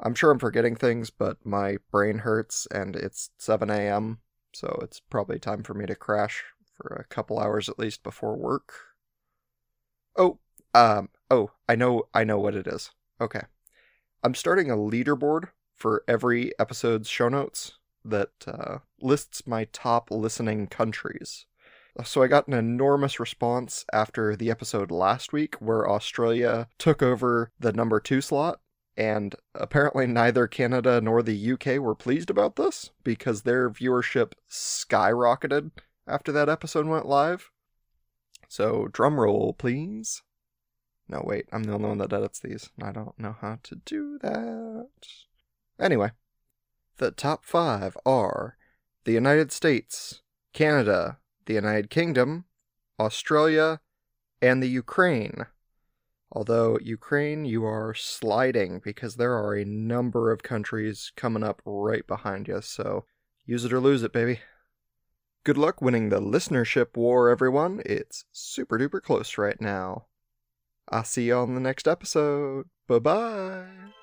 [SPEAKER 1] I'm sure I'm forgetting things, but my brain hurts and it's 7 a.m., so it's probably time for me to crash for a couple hours at least before work. Oh, um, oh, I know, I know what it is. Okay. I'm starting a leaderboard for every episode's show notes that uh, lists my top listening countries. So I got an enormous response after the episode last week where Australia took over the number two slot. And apparently, neither Canada nor the UK were pleased about this because their viewership skyrocketed after that episode went live. So, drum roll, please. No, wait, I'm the only one that edits these. I don't know how to do that. Anyway, the top five are the United States, Canada, the United Kingdom, Australia, and the Ukraine. Although, Ukraine, you are sliding because there are a number of countries coming up right behind you, so use it or lose it, baby. Good luck winning the listenership war, everyone. It's super duper close right now. I'll see you on the next episode. Bye bye.